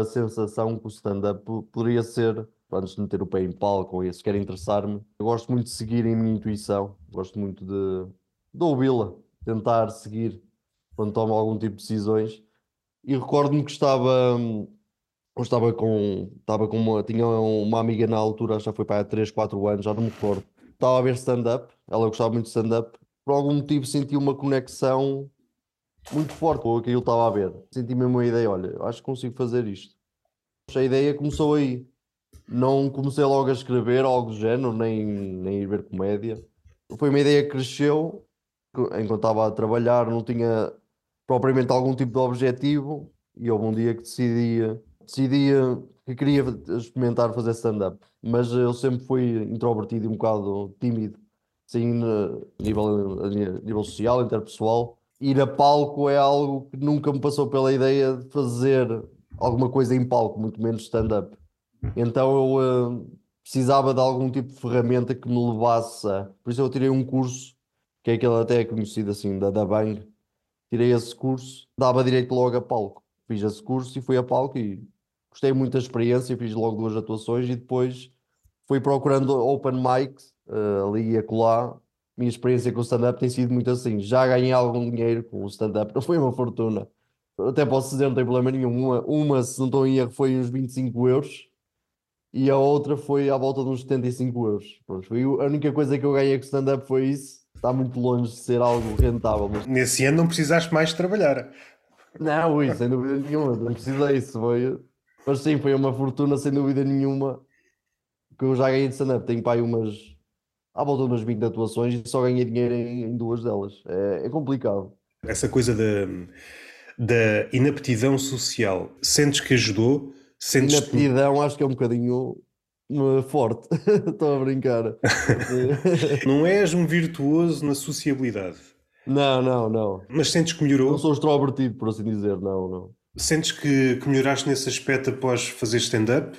a sensação que o stand-up poderia ser, antes de meter o pé em palco ou isso, quer interessar-me, eu gosto muito de seguir a minha intuição, gosto muito de, de ouvi-la, tentar seguir quando tomo algum tipo de decisões. E recordo-me que estava, estava com, estava com uma, tinha uma amiga na altura, já foi para há 3, 4 anos, já não me recordo. Estava a ver stand-up, ela gostava muito de stand-up, por algum motivo senti uma conexão muito forte com aquilo que estava a ver. Senti mesmo uma ideia, olha, acho que consigo fazer isto. A ideia começou aí. Não comecei logo a escrever algo do género, nem, nem ir ver comédia. Foi uma ideia que cresceu enquanto estava a trabalhar, não tinha propriamente algum tipo de objetivo e houve um dia que decidia, decidia que queria experimentar fazer stand-up, mas eu sempre fui introvertido e um bocado tímido, assim, a nível, a nível social, interpessoal. Ir a palco é algo que nunca me passou pela ideia de fazer alguma coisa em palco, muito menos stand-up. Então eu uh, precisava de algum tipo de ferramenta que me levasse a. Por isso eu tirei um curso, que é aquele até conhecido assim, da, da Bang, tirei esse curso, dava direito logo a palco. Fiz esse curso e fui a palco e gostei muito da experiência, fiz logo duas atuações e depois fui procurando open mics uh, ali e acolá. Minha experiência com o stand-up tem sido muito assim. Já ganhei algum dinheiro com o stand-up, não foi uma fortuna. Até posso dizer, não tem problema nenhum. Uma, uma, se não estou em erro, foi uns 25 euros e a outra foi à volta de uns 75 euros. Pronto, foi a única coisa que eu ganhei com o stand-up foi isso está muito longe de ser algo rentável. Mas... Nesse ano não precisaste mais trabalhar. Não, ui, sem dúvida nenhuma, não precisei isso. Foi... Mas sim, foi uma fortuna, sem dúvida nenhuma, que eu já ganhei de stand-up. Tenho pai umas, à volta de umas 20 atuações e só ganhei dinheiro em, em duas delas. É, é, complicado. Essa coisa da, da inaptidão social, sentes que ajudou? Sentes inaptidão, acho que é um bocadinho forte. Estou a brincar. não és um virtuoso na sociabilidade. Não, não, não. Mas sentes que melhorou? Não sou extrovertido, por assim dizer, não, não. Sentes que, que melhoraste nesse aspecto após fazer stand-up?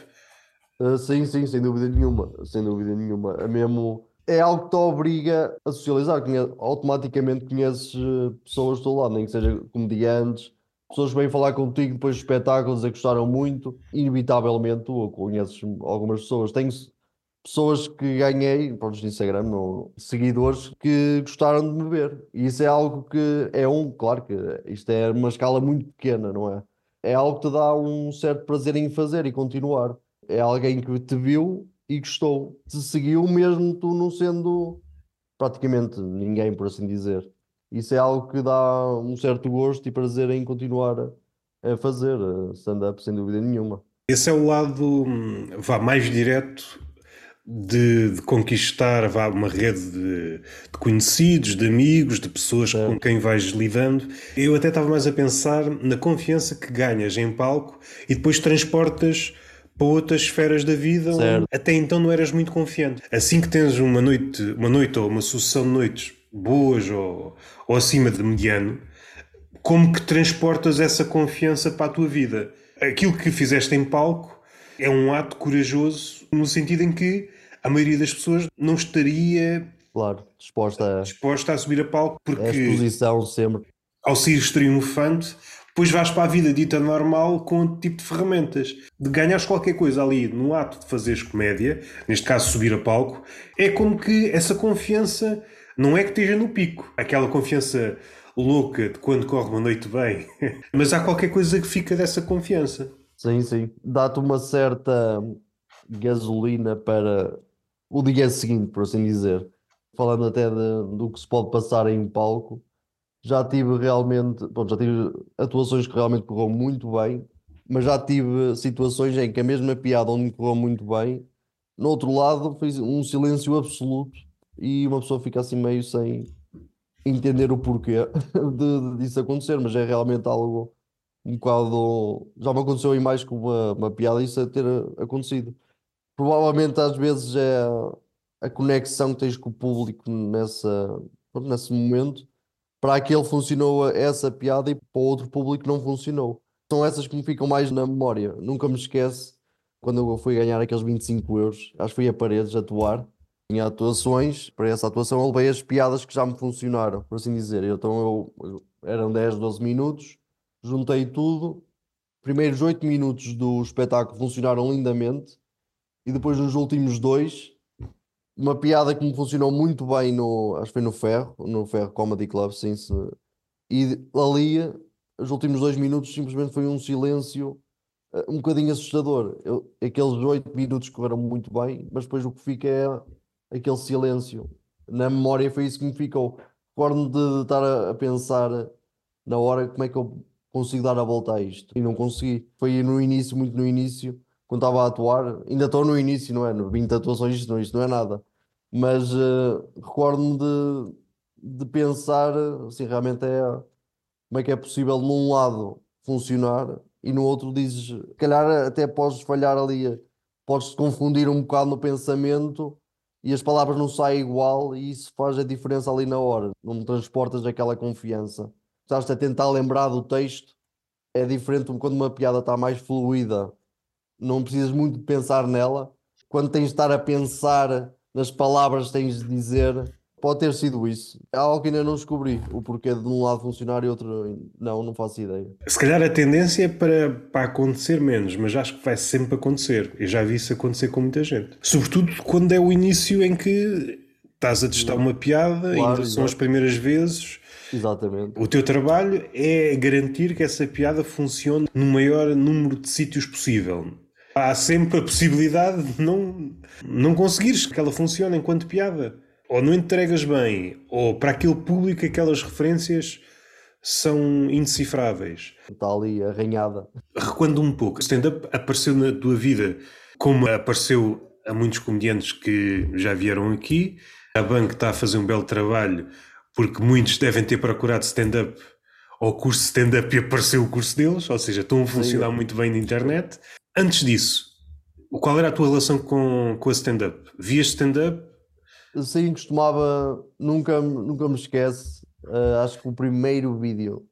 Uh, sim, sim, sem dúvida nenhuma. Sem dúvida nenhuma. É mesmo. É algo que te obriga a socializar. automaticamente conheces eh, pessoas do teu lado, nem que seja comediantes, pessoas vêm falar contigo depois dos espetáculos a gostaram muito, inevitavelmente tu conheces algumas pessoas. Tenho pessoas que ganhei, pronto, no Instagram, no, seguidores que gostaram de me ver. E isso é algo que é um, claro que isto é uma escala muito pequena, não é? É algo que te dá um certo prazer em fazer e continuar. É alguém que te viu e gostou, te seguiu mesmo tu não sendo praticamente ninguém, por assim dizer isso é algo que dá um certo gosto e prazer em continuar a, a fazer stand-up, sem dúvida nenhuma. Esse é o lado hum, vá mais direto de, de, conquistar vá, uma rede de, de, conhecidos, de amigos, de pessoas certo. com quem vais lidando. Eu até estava mais a pensar na confiança que ganhas em palco e depois transportas para outras esferas da vida onde até então não eras muito confiante. Assim que tens uma noite, uma noite ou uma sucessão de noites boas ou, ou acima de mediano, como que transportas essa confiança para a tua vida? Aquilo que fizeste em palco é um ato corajoso no sentido em que a maioria das pessoas não estaria claro, disposta, a... disposta a subir a palco porque a exposição sempre. ao sair triunfante depois vais para a vida dita normal com outro tipo de ferramentas. De ganhares qualquer coisa ali no ato de fazeres comédia, neste caso subir a palco, é como que essa confiança não é que esteja no pico, aquela confiança louca de quando corre uma noite bem, mas há qualquer coisa que fica dessa confiança. Sim, sim. Dá-te uma certa gasolina para o dia seguinte, por assim dizer. Falando até de, do que se pode passar em palco, já tive realmente, já tive atuações que realmente correram muito bem, mas já tive situações em que a mesma piada onde correu muito bem, no outro lado, fiz um silêncio absoluto e uma pessoa fica assim meio sem entender o porquê de, de, disso acontecer, mas é realmente algo um bocado. Já me aconteceu em mais que uma, uma piada isso a ter acontecido. Provavelmente às vezes é a conexão que tens com o público nessa, nesse momento. Para aquele funcionou essa piada e para outro público não funcionou. São essas que me ficam mais na memória. Nunca me esquece quando eu fui ganhar aqueles 25 euros, acho que fui a paredes atuar em atuações, para essa atuação eu levei as piadas que já me funcionaram, por assim dizer. Então eu, eram 10, 12 minutos, juntei tudo primeiros oito minutos do espetáculo funcionaram lindamente e depois nos últimos dois, uma piada que me funcionou muito bem no, acho que foi no Ferro, no Ferro Comedy Club, sim, se, e ali, os últimos dois minutos simplesmente foi um silêncio uh, um bocadinho assustador. Eu, aqueles oito minutos correram muito bem, mas depois o que fica é aquele silêncio. Na memória foi isso que me ficou. Recordo-me de estar a, a pensar na hora como é que eu consigo dar a volta a isto. E não consegui. Foi no início, muito no início, quando estava a atuar. Ainda estou no início, não é? No 20 atuações, isto não, isto não é nada. Mas uh, recordo-me de, de pensar, assim, realmente é como é que é possível num lado funcionar e no outro dizes, se calhar até podes falhar ali, podes confundir um bocado no pensamento e as palavras não saem igual e isso faz a diferença ali na hora, não transportas aquela confiança. Estás a tentar lembrar do texto, é diferente quando uma piada está mais fluida, não precisas muito pensar nela. Quando tens de estar a pensar nas palavras que tens de dizer, pode ter sido isso. É algo que ainda não descobri, o porquê de um lado funcionar e outro não, não faço ideia. Se calhar a tendência é para, para acontecer menos, mas acho que vai sempre acontecer. Eu já vi isso acontecer com muita gente. Sobretudo quando é o início em que estás a testar uma piada, claro, ainda são as primeiras vezes Exatamente. O teu trabalho é garantir que essa piada funcione no maior número de sítios possível. Há sempre a possibilidade de não, não conseguires que ela funcione enquanto piada. Ou não entregas bem, ou para aquele público aquelas referências são indecifráveis. Está ali arranhada. Recuando um pouco, stand-up apareceu na tua vida como apareceu a muitos comediantes que já vieram aqui. A Banca está a fazer um belo trabalho porque muitos devem ter procurado stand-up ou curso stand-up e apareceu o curso deles, ou seja, estão a funcionar Sim. muito bem na internet. Antes disso, qual era a tua relação com, com a stand-up? Vias stand-up? Sim, costumava, nunca, nunca me esquece, uh, acho que o primeiro vídeo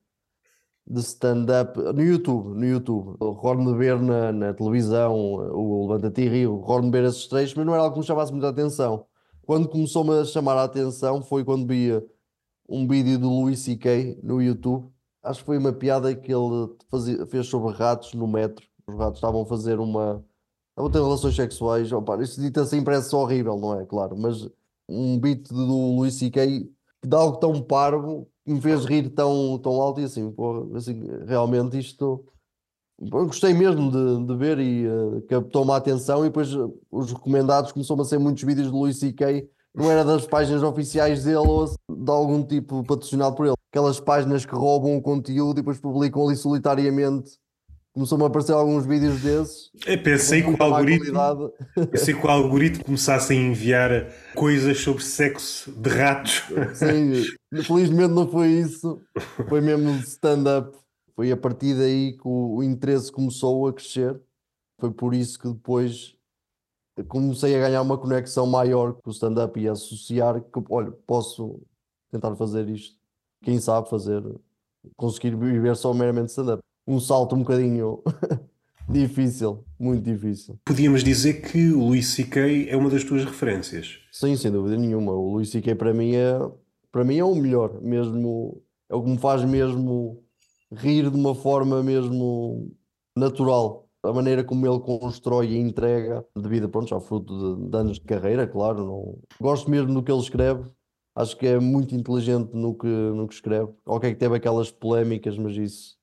de stand-up no YouTube, no YouTube, recordo-me de ver na, na televisão o Levanta-te e Rio, recordo-me ver esses trechos, mas não era algo que me chamasse muita atenção. Quando começou-me a chamar a atenção foi quando via um vídeo do Louis C.K. no YouTube. Acho que foi uma piada que ele fazia, fez sobre ratos no metro. Os ratos estavam a fazer uma. Estavam a ter relações sexuais. Opa, isto dito assim parece horrível, não é? Claro, mas um beat do Louis C.K. que dá algo tão parvo que me fez rir tão, tão alto e assim, porra, assim realmente isto. Eu gostei mesmo de, de ver e uh, captou-me a atenção e depois uh, os recomendados começou a ser muitos vídeos de Louis C.K não era das páginas oficiais dele ou de algum tipo patrocinado por ele. Aquelas páginas que roubam o conteúdo e depois publicam ali solitariamente. Começou-me a aparecer alguns vídeos desses. Eu pensei que, o algoritmo, pensei que o algoritmo começasse a enviar coisas sobre sexo de ratos. Sim, felizmente não foi isso. Foi mesmo stand-up. Foi a partir daí que o, o interesse começou a crescer. Foi por isso que depois comecei a ganhar uma conexão maior com o stand-up e a associar que, olha, posso tentar fazer isto. Quem sabe fazer, conseguir viver só meramente stand-up. Um salto um bocadinho difícil, muito difícil. Podíamos dizer que o Luís C.K. é uma das tuas referências. Sim, sem dúvida nenhuma. O Luís C.K. para mim é, para mim é o melhor, mesmo, é o que me faz mesmo rir de uma forma mesmo natural a maneira como ele constrói e entrega, devido pronto, ao fruto de, de, anos de carreira, claro. Não... Gosto mesmo do que ele escreve, acho que é muito inteligente no que, no que escreve. Ok, que teve aquelas polémicas, mas isso,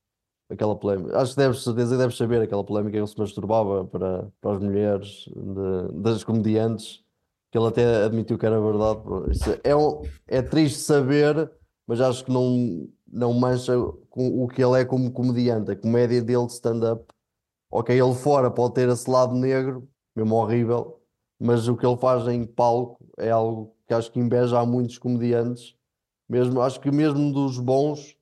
aquela polémica, acho que deves, certeza deves saber aquela polémica que ele se masturbava para, para as mulheres de, das comediantes, que ele até admitiu que era verdade. Isso é, um, é triste saber, mas acho que não, não mancha o que ele é como comediante, a comédia dele de stand-up ok, ele fora pode ter esse lado negro, mesmo horrível, mas o que ele faz em palco é algo que acho que inveja a muitos comediantes. Mesmo, acho que mesmo dos bons,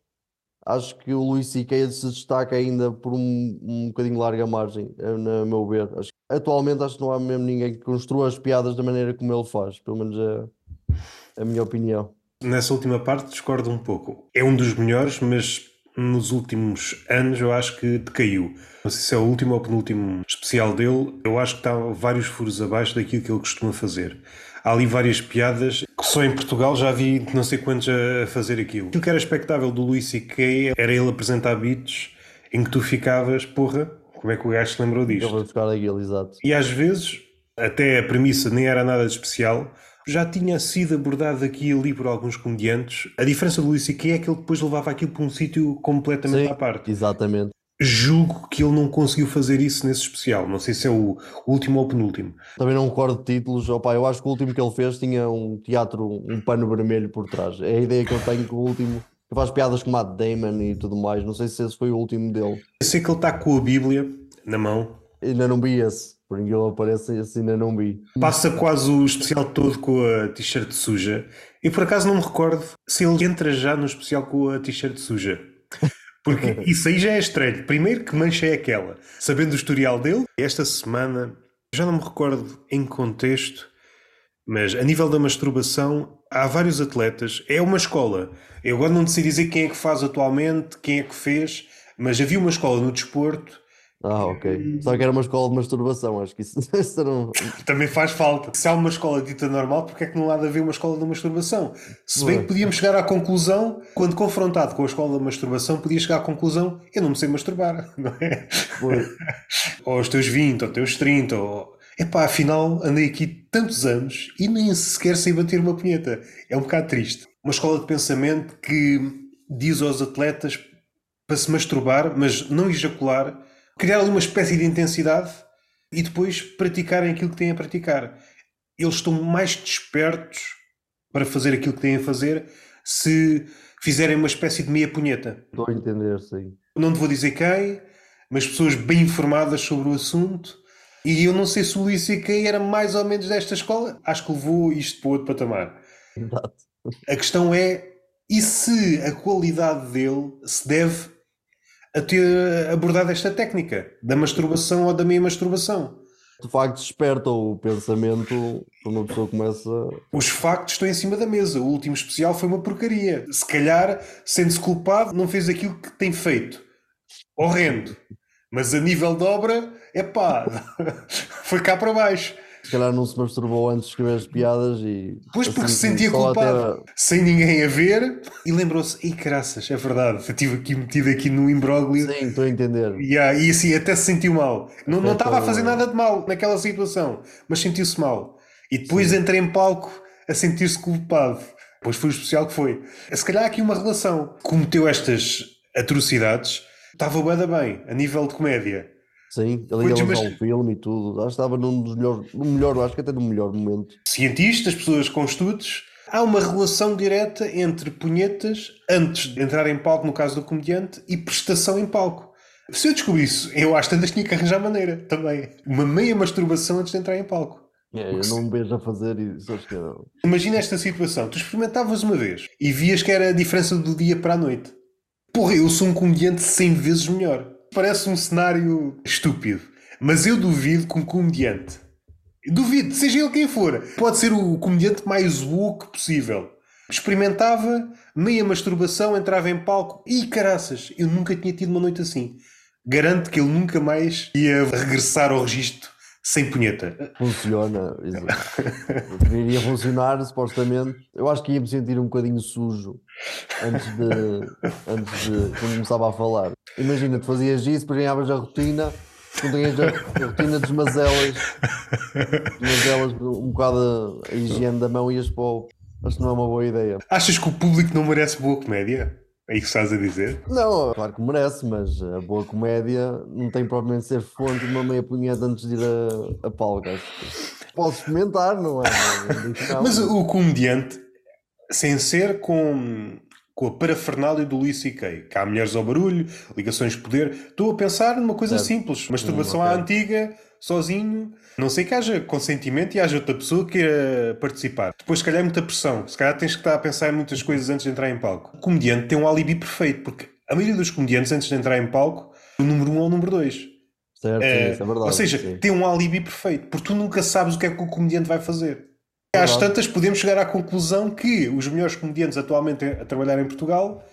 acho que o Luís C.K. se destaca ainda por um, um bocadinho larga margem, é, no meu ver. Acho, atualmente acho que não há mesmo ninguém que construa as piadas da maneira como ele faz, pelo menos é a minha opinião. Nessa última parte discordo um pouco. É um dos melhores, mas nos últimos anos eu acho que decaiu. Não sei se é o último ou penúltimo especial dele, eu acho que está vários furos abaixo daquilo que ele costuma fazer. Há ali várias piadas que só em Portugal já vi não sei quantos a fazer aquilo. Aquilo que era expectável do Luís C.K. era ele apresentar beats em que tu ficavas, porra, como é que o gajo se lembrou disto? Eu vou buscar aquilo, exato. E às vezes, até a premissa nem era nada de especial, já tinha sido abordado aqui e ali por alguns comediantes. A diferença do Luís C.K. é que ele depois levava aquilo para um sítio completamente Sim, à parte. Exatamente. Julgo que ele não conseguiu fazer isso nesse especial. Não sei se é o último ou penúltimo. Também não recordo títulos. Opa, eu acho que o último que ele fez tinha um teatro, um pano vermelho por trás. É a ideia que eu tenho que o último. Que faz piadas com Matt Damon e tudo mais. Não sei se esse foi o último dele. Eu sei que ele está com a Bíblia na mão. Ainda não vi esse. Por que pareça, esse ainda não vi. Passa quase o especial todo com a t-shirt suja. E por acaso não me recordo se ele entra já no especial com a t-shirt suja. Porque isso aí já é estranho. Primeiro, que mancha é aquela? Sabendo o historial dele, esta semana, já não me recordo em contexto, mas a nível da masturbação, há vários atletas. É uma escola. Eu agora não sei dizer quem é que faz atualmente, quem é que fez, mas havia uma escola no desporto ah, ok. Só que era uma escola de masturbação, acho que isso, isso não... Também faz falta. Se há uma escola dita normal, porque é que não há de haver uma escola de masturbação? Se bem que podíamos chegar à conclusão, quando confrontado com a escola de masturbação, podia chegar à conclusão: eu não me sei masturbar, não é? ou aos teus 20, ou aos teus 30, ou. Epá, afinal andei aqui tantos anos e nem sequer sei bater uma punheta. É um bocado triste. Uma escola de pensamento que diz aos atletas para se masturbar, mas não ejacular criar ali uma espécie de intensidade e depois praticarem aquilo que têm a praticar. Eles estão mais despertos para fazer aquilo que têm a fazer se fizerem uma espécie de meia punheta. Estou a entender, sim. Não te vou dizer quem, mas pessoas bem informadas sobre o assunto. E eu não sei se o Luís C.K. era mais ou menos desta escola. Acho que levou isto para outro patamar. Exato. A questão é, e se a qualidade dele se deve a ter abordado esta técnica da masturbação ou da meia masturbação. De facto, desperta o pensamento quando uma pessoa começa. Os factos estão em cima da mesa. O último especial foi uma porcaria. Se calhar, sendo-se culpado, não fez aquilo que tem feito. Horrendo. Mas a nível de obra, é pá, foi cá para baixo se calhar não se masturbou antes de escrever as piadas e. Pois porque assim, se sentia culpado, sem ninguém a ver, e lembrou-se, e graças, é verdade, estive aqui metido aqui no imbróglio. Sim, estou a entender. Yeah, e assim até se sentiu mal. Não, não estava a fazer nada de mal naquela situação, mas sentiu-se mal. E depois Sim. entrei em palco a sentir-se culpado. Depois foi o especial que foi. Se calhar há aqui uma relação. Cometeu estas atrocidades, estava bem, bem, a nível de comédia Sim, ele ia lançar um filme e tudo. Acho que estava num dos melhores, no melhor, acho que até no melhor momento. Cientistas, pessoas com estudos, há uma relação direta entre punhetas antes de entrar em palco, no caso do comediante, e prestação em palco. Se eu descobri isso, eu acho que tantas tinha que arranjar maneira também. Uma meia masturbação antes de entrar em palco. É, eu não me vejo a fazer isso, acho que não. Imagina esta situação: tu experimentavas uma vez e vias que era a diferença do dia para a noite. Porra, eu sou um comediante 100 vezes melhor. Parece um cenário estúpido, mas eu duvido que um comediante, duvido, seja ele quem for, pode ser o comediante mais woke possível. Experimentava meia masturbação, entrava em palco e caraças, eu nunca tinha tido uma noite assim. Garanto que ele nunca mais ia regressar ao registro sem punheta. Funciona, iria funcionar, supostamente. Eu acho que ia me sentir um bocadinho sujo antes de, antes de quando começava a falar. Imagina, tu fazias isso, depois ganhavas a rotina, quando ganhas a rotina dos mazelas, mazelas, um bocado a higiene da mão ias para o. Acho que não é uma boa ideia. Achas que o público não merece boa comédia? É isso que estás a dizer? Não, claro que merece, mas a boa comédia não tem propriamente ser fonte de uma meia punheta antes de ir a, a palco. Posso experimentar, não é? Não, mas o comediante, sem ser com, com a parafernália do Luís C.K., que há mulheres ao barulho, ligações de poder, estou a pensar numa coisa certo. simples, masturbação hum, okay. à antiga, sozinho, não sei que haja consentimento e haja outra pessoa que queira participar. Depois, se calhar, é muita pressão. Se calhar tens que estar a pensar em muitas coisas antes de entrar em palco. O comediante tem um alibi perfeito, porque a maioria dos comediantes, antes de entrar em palco, o número um ou o número dois. Certo, é, isso é verdade. Ou seja, sim. tem um alibi perfeito, porque tu nunca sabes o que é que o comediante vai fazer. É Às tantas, podemos chegar à conclusão que os melhores comediantes atualmente a trabalhar em Portugal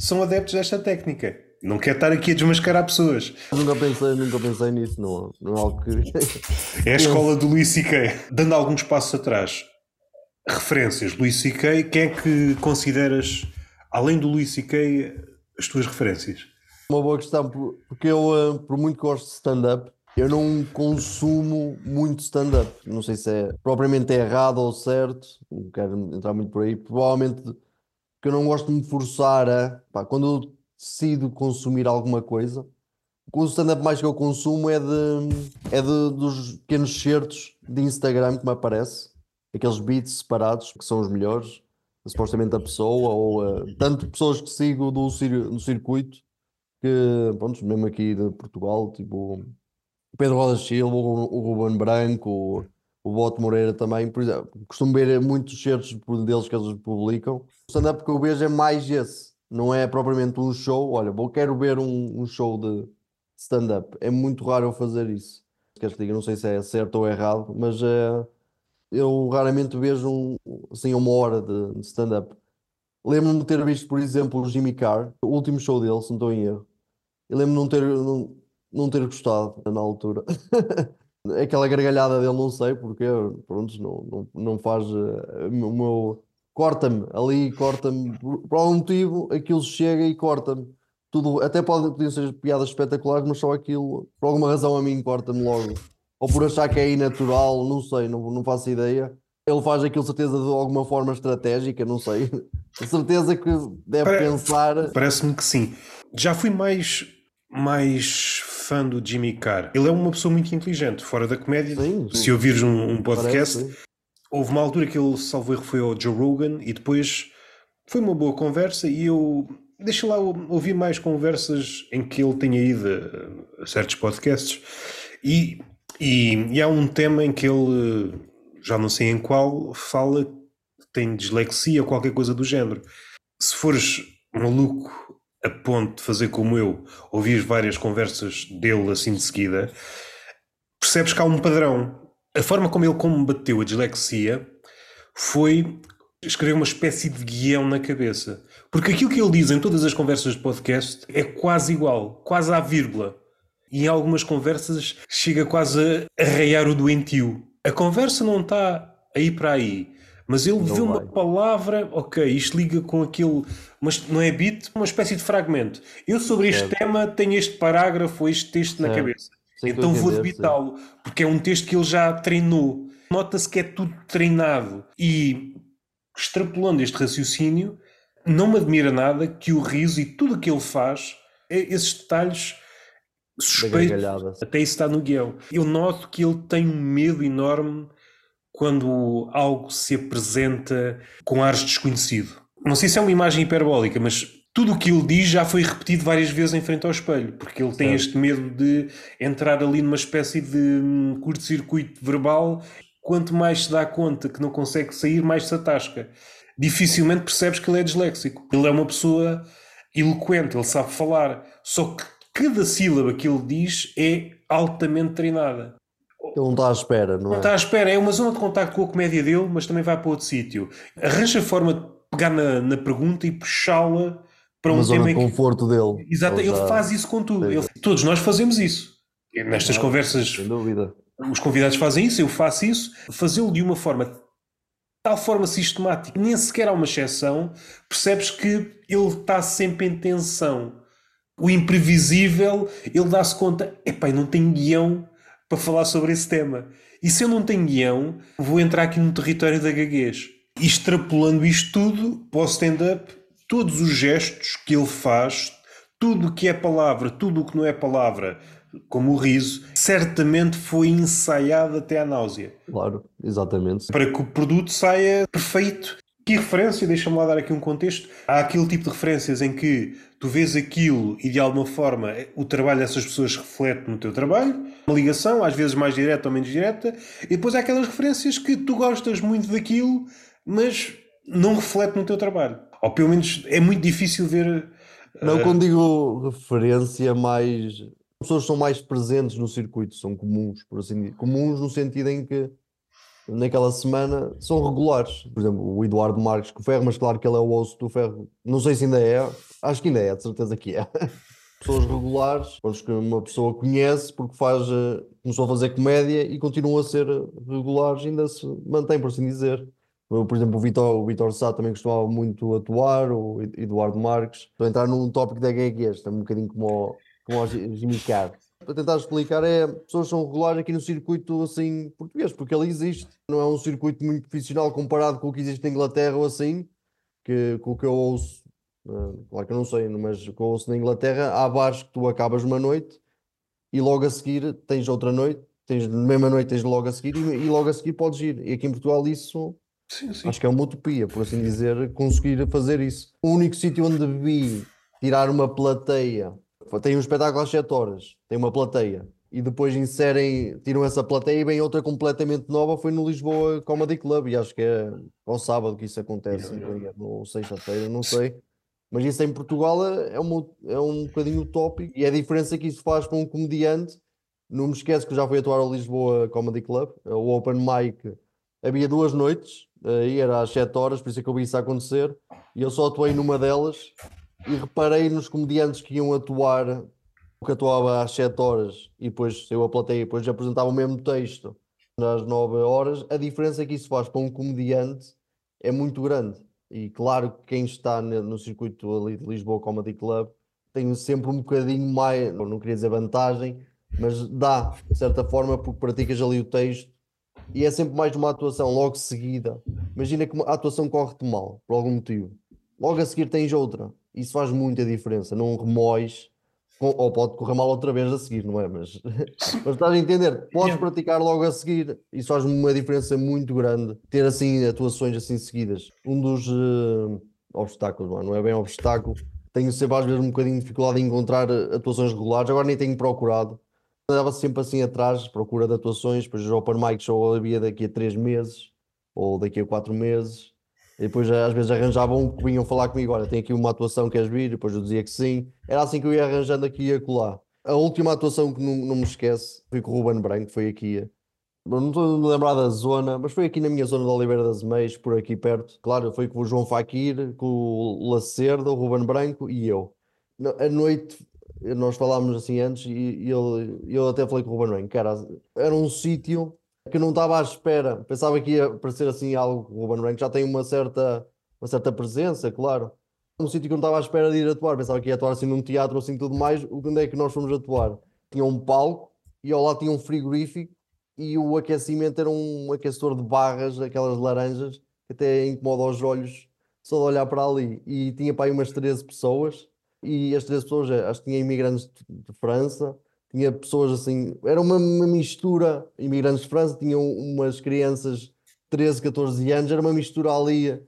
são adeptos desta técnica. Não quero estar aqui a desmascarar pessoas. Nunca pensei, nunca pensei nisso, não, não é algo que. é a escola do Luís C.K. Dando alguns passos atrás, referências. Luís C.K., quem é que consideras, além do Luís C.K., as tuas referências? Uma boa questão, porque eu, eh, por muito que gosto de stand-up, eu não consumo muito stand-up. Não sei se é propriamente errado ou certo, não quero entrar muito por aí. Provavelmente que eu não gosto de me forçar a. Pá, quando eu decido consumir alguma coisa, o stand-up mais que eu consumo é, de, é de, dos pequenos certos de Instagram que me aparece, aqueles beats separados que são os melhores, supostamente da pessoa, ou uh, tanto pessoas que sigo do, do circuito que, pronto, mesmo aqui de Portugal, tipo o Pedro Roda Silva, o, Ruben Branco, o, o Bote Moreira também, por exemplo, costumo ver muitos certos deles que eles publicam. O stand-up que eu vejo é mais esse, não é propriamente um show. Olha, vou quero ver um, um show de stand-up. É muito raro eu fazer isso. Queres que diga, não sei se é certo ou errado, mas é, eu raramente vejo um, assim, uma hora de, de stand-up. Lembro-me de ter visto, por exemplo, o Jimmy Carr, o último show dele, se não estou em erro. Eu lembro-me de não ter, não, não ter gostado na altura. Aquela gargalhada dele, não sei porque, pronto, não, não, não faz uh, o meu. Corta-me ali, corta-me. Por, por algum motivo, aquilo chega e corta-me. Tudo, até pode, podiam ser piadas espetaculares, mas só aquilo, por alguma razão, a mim corta-me logo. Ou por achar que é inatural, não sei, não, não faço ideia. Ele faz aquilo, certeza, de alguma forma estratégica, não sei. A certeza que deve Pare pensar. Parece-me que sim. Já fui mais mais fã do Jimmy Carr. Ele é uma pessoa muito inteligente, fora da comédia. Sim, sim. Se ouvires um, um podcast, Parece, houve uma altura que ele, salvo erro, foi ao Joe Rogan e depois foi uma boa conversa e eu deixa lá ouvir mais conversas em que ele tenha ido a, certos podcasts e, e, e, há um tema em que ele, já não sei em qual, fala tem dislexia ou qualquer coisa do género. Se fores maluco a ponto de fazer como eu, ouvir várias conversas dele assim de seguida, percebes que há um padrão. A forma como ele combateu a dislexia foi escrever uma espécie de guião na cabeça. Porque aquilo que ele diz em todas as conversas de podcast é quase igual, quase à vírgula. E em algumas conversas chega quase a arraiar o doentio. A conversa não está aí para aí. Mas ele viu uma palavra, ok, isto liga com aquilo, mas não é beat, uma espécie de fragmento. Eu sobre este certo. tema tenho este parágrafo, este texto na cabeça. Então vou debitá-lo, porque é um texto que ele já treinou. Nota-se que é tudo treinado. E extrapolando este raciocínio, não me admira nada que o riso e tudo o que ele faz, é esses detalhes suspeitos, até isso está no guião. Eu noto que ele tem um medo enorme quando algo se apresenta com ares desconhecido. Não sei se é uma imagem hiperbólica, mas tudo o que ele diz já foi repetido várias vezes em frente ao espelho, porque ele tem certo. este medo de entrar ali numa espécie de hum, curto-circuito verbal. Quanto mais se dá conta que não consegue sair, mais se atasca. Dificilmente percebes que ele é disléxico. Ele é uma pessoa eloquente, ele sabe falar, só que cada sílaba que ele diz é altamente treinada. Ele não está à espera, não, não é? está à espera, é uma zona de contacto com a comédia dele, mas também vai para outro sítio. Arranja a forma de pegar na, na pergunta e puxá-la para uma um zona tema de conforto que... dele. Exato, ele, já... faz isso com tudo. Ele... Todos nós fazemos isso. Nestas conversas, sem dúvida. os convidados fazem isso, eu faço isso. Fazê-lo de uma forma tal forma sistemática, nem sequer há uma exceção, percebes que ele está sempre em tensão. O imprevisível, ele dá-se conta, epá, não tem guião para falar sobre esse tema. E se eu não tenho guião, vou entrar aqui no território da gaguez. E extrapolando isto tudo para o stand-up, todos os gestos que ele faz, tudo o que é palavra, tudo o que não é palavra, como o riso, certamente foi ensaiado até à náusea. Claro, exatamente. Para que o produto saia perfeito. Que referência, deixa-me lá dar aqui um contexto. Há aquele tipo de referências em que tu vês aquilo e de alguma forma o trabalho dessas pessoas reflete no teu trabalho, uma ligação, às vezes mais direta ou menos direta, e depois há aquelas referências que tu gostas muito daquilo, mas não reflete no teu trabalho. Ou pelo menos é muito difícil ver. Não, uh... quando digo referência, mais. As pessoas são mais presentes no circuito, são comuns, por assim dizer. Comuns no sentido em que naquela semana são regulares. Por exemplo, o Eduardo Marques com o Ferro, mas claro que ele é o osso do Ferro. Não sei se ainda é, acho que ainda é, de certeza que é. Pessoas regulares, que uma pessoa conhece porque faz, eh, começou a fazer comédia e continua a ser regulares, ainda se mantém, por assim dizer. Por exemplo, o Vitor, o Vitor Sá também costumava muito atuar, o Eduardo Marques. Estou a entrar num tópico da este, é um bocadinho como o, Jimmy Carr. Para tentar explicar, é pessoas são regulares aqui no circuito assim português, porque ele existe. Não é um circuito muito profissional comparado com o que existe na Inglaterra ou assim, que, com o que eu ouço. Uh, claro que eu não sei, mas o que eu ouço na Inglaterra, há bares que tu acabas uma noite e logo a seguir tens outra noite, tens na mesma noite tens logo a seguir e, e logo a seguir podes ir. E aqui em Portugal isso sim, sim. acho que é uma utopia, por assim dizer, conseguir fazer isso. O único sítio onde vi tirar uma plateia tem um espetáculo às 7 horas, tem uma plateia, e depois inserem, tiram essa plateia e vem outra completamente nova, foi no Lisboa Comedy Club, e acho que é ao sábado que isso acontece, ou sexta-feira, não sei. Mas isso em Portugal é, uma, é um bocadinho utópico, e é a diferença que isso faz para um comediante. Não me esqueço que já fui atuar ao Lisboa Comedy Club, o Open Mic havia duas noites, era às 7 horas, por isso é que eu vi isso acontecer, e eu só atuei numa delas, e reparei nos comediantes que iam atuar, que atuava às 7 horas. E depois saiu a plateia e depois apresentava o mesmo texto. Às 9 horas, a diferença que isso faz para um comediante é muito grande. E claro que quem está no circuito ali de Lisboa Comedy Club tem sempre um bocadinho mais, não queria dizer vantagem, mas dá, de certa forma, porque praticas ali o texto e é sempre mais uma atuação logo seguida. Imagina que a atuação corre-te mal, por algum motivo. Logo a seguir tens outra isso faz muita diferença. Não remoes, ou pode correr mal outra vez a seguir, não é? Mas, mas estás a entender? Podes praticar logo a seguir. Isso faz uma diferença muito grande. Ter assim atuações assim seguidas. Um dos uh, obstáculos, não é? não é bem obstáculo. Tenho sempre às vezes um bocadinho de dificuldade em encontrar atuações regulares. Agora nem tenho procurado. Andava sempre assim atrás, procura de atuações. Depois o Open Mic Show havia daqui a três meses ou daqui a quatro meses e depois às vezes arranjavam que vinham falar comigo: olha, tem aqui uma atuação, queres vir? Depois eu dizia que sim. Era assim que eu ia arranjando aqui e acolá. A última atuação que não, não me esquece foi com o Ruben Branco, foi aqui. Não estou a lembrar da zona, mas foi aqui na minha zona de Oliveira das Meias, por aqui perto. Claro, foi com o João Faquir, com o Lacerda, o Ruben Branco e eu. A noite, nós falámos assim antes, e ele, eu até falei com o Ruben Branco, cara, era um sítio que não estava à espera. Pensava que ia parecer assim algo. O Ruben Rank já tem uma certa, uma certa presença, claro. Um sítio que não estava à espera de ir atuar. Pensava que ia atuar assim num teatro assim tudo mais. Onde é que nós fomos atuar? Tinha um palco e ao lado tinha um frigorífico e o aquecimento era um aquecedor de barras, aquelas laranjas, que até incomoda os olhos só de olhar para ali. E tinha para aí umas 13 pessoas. E as 13 pessoas, acho que tinha imigrantes de França, tinha pessoas assim, era uma, uma mistura, imigrantes de França, tinham umas crianças 13, 14 anos, era uma mistura ali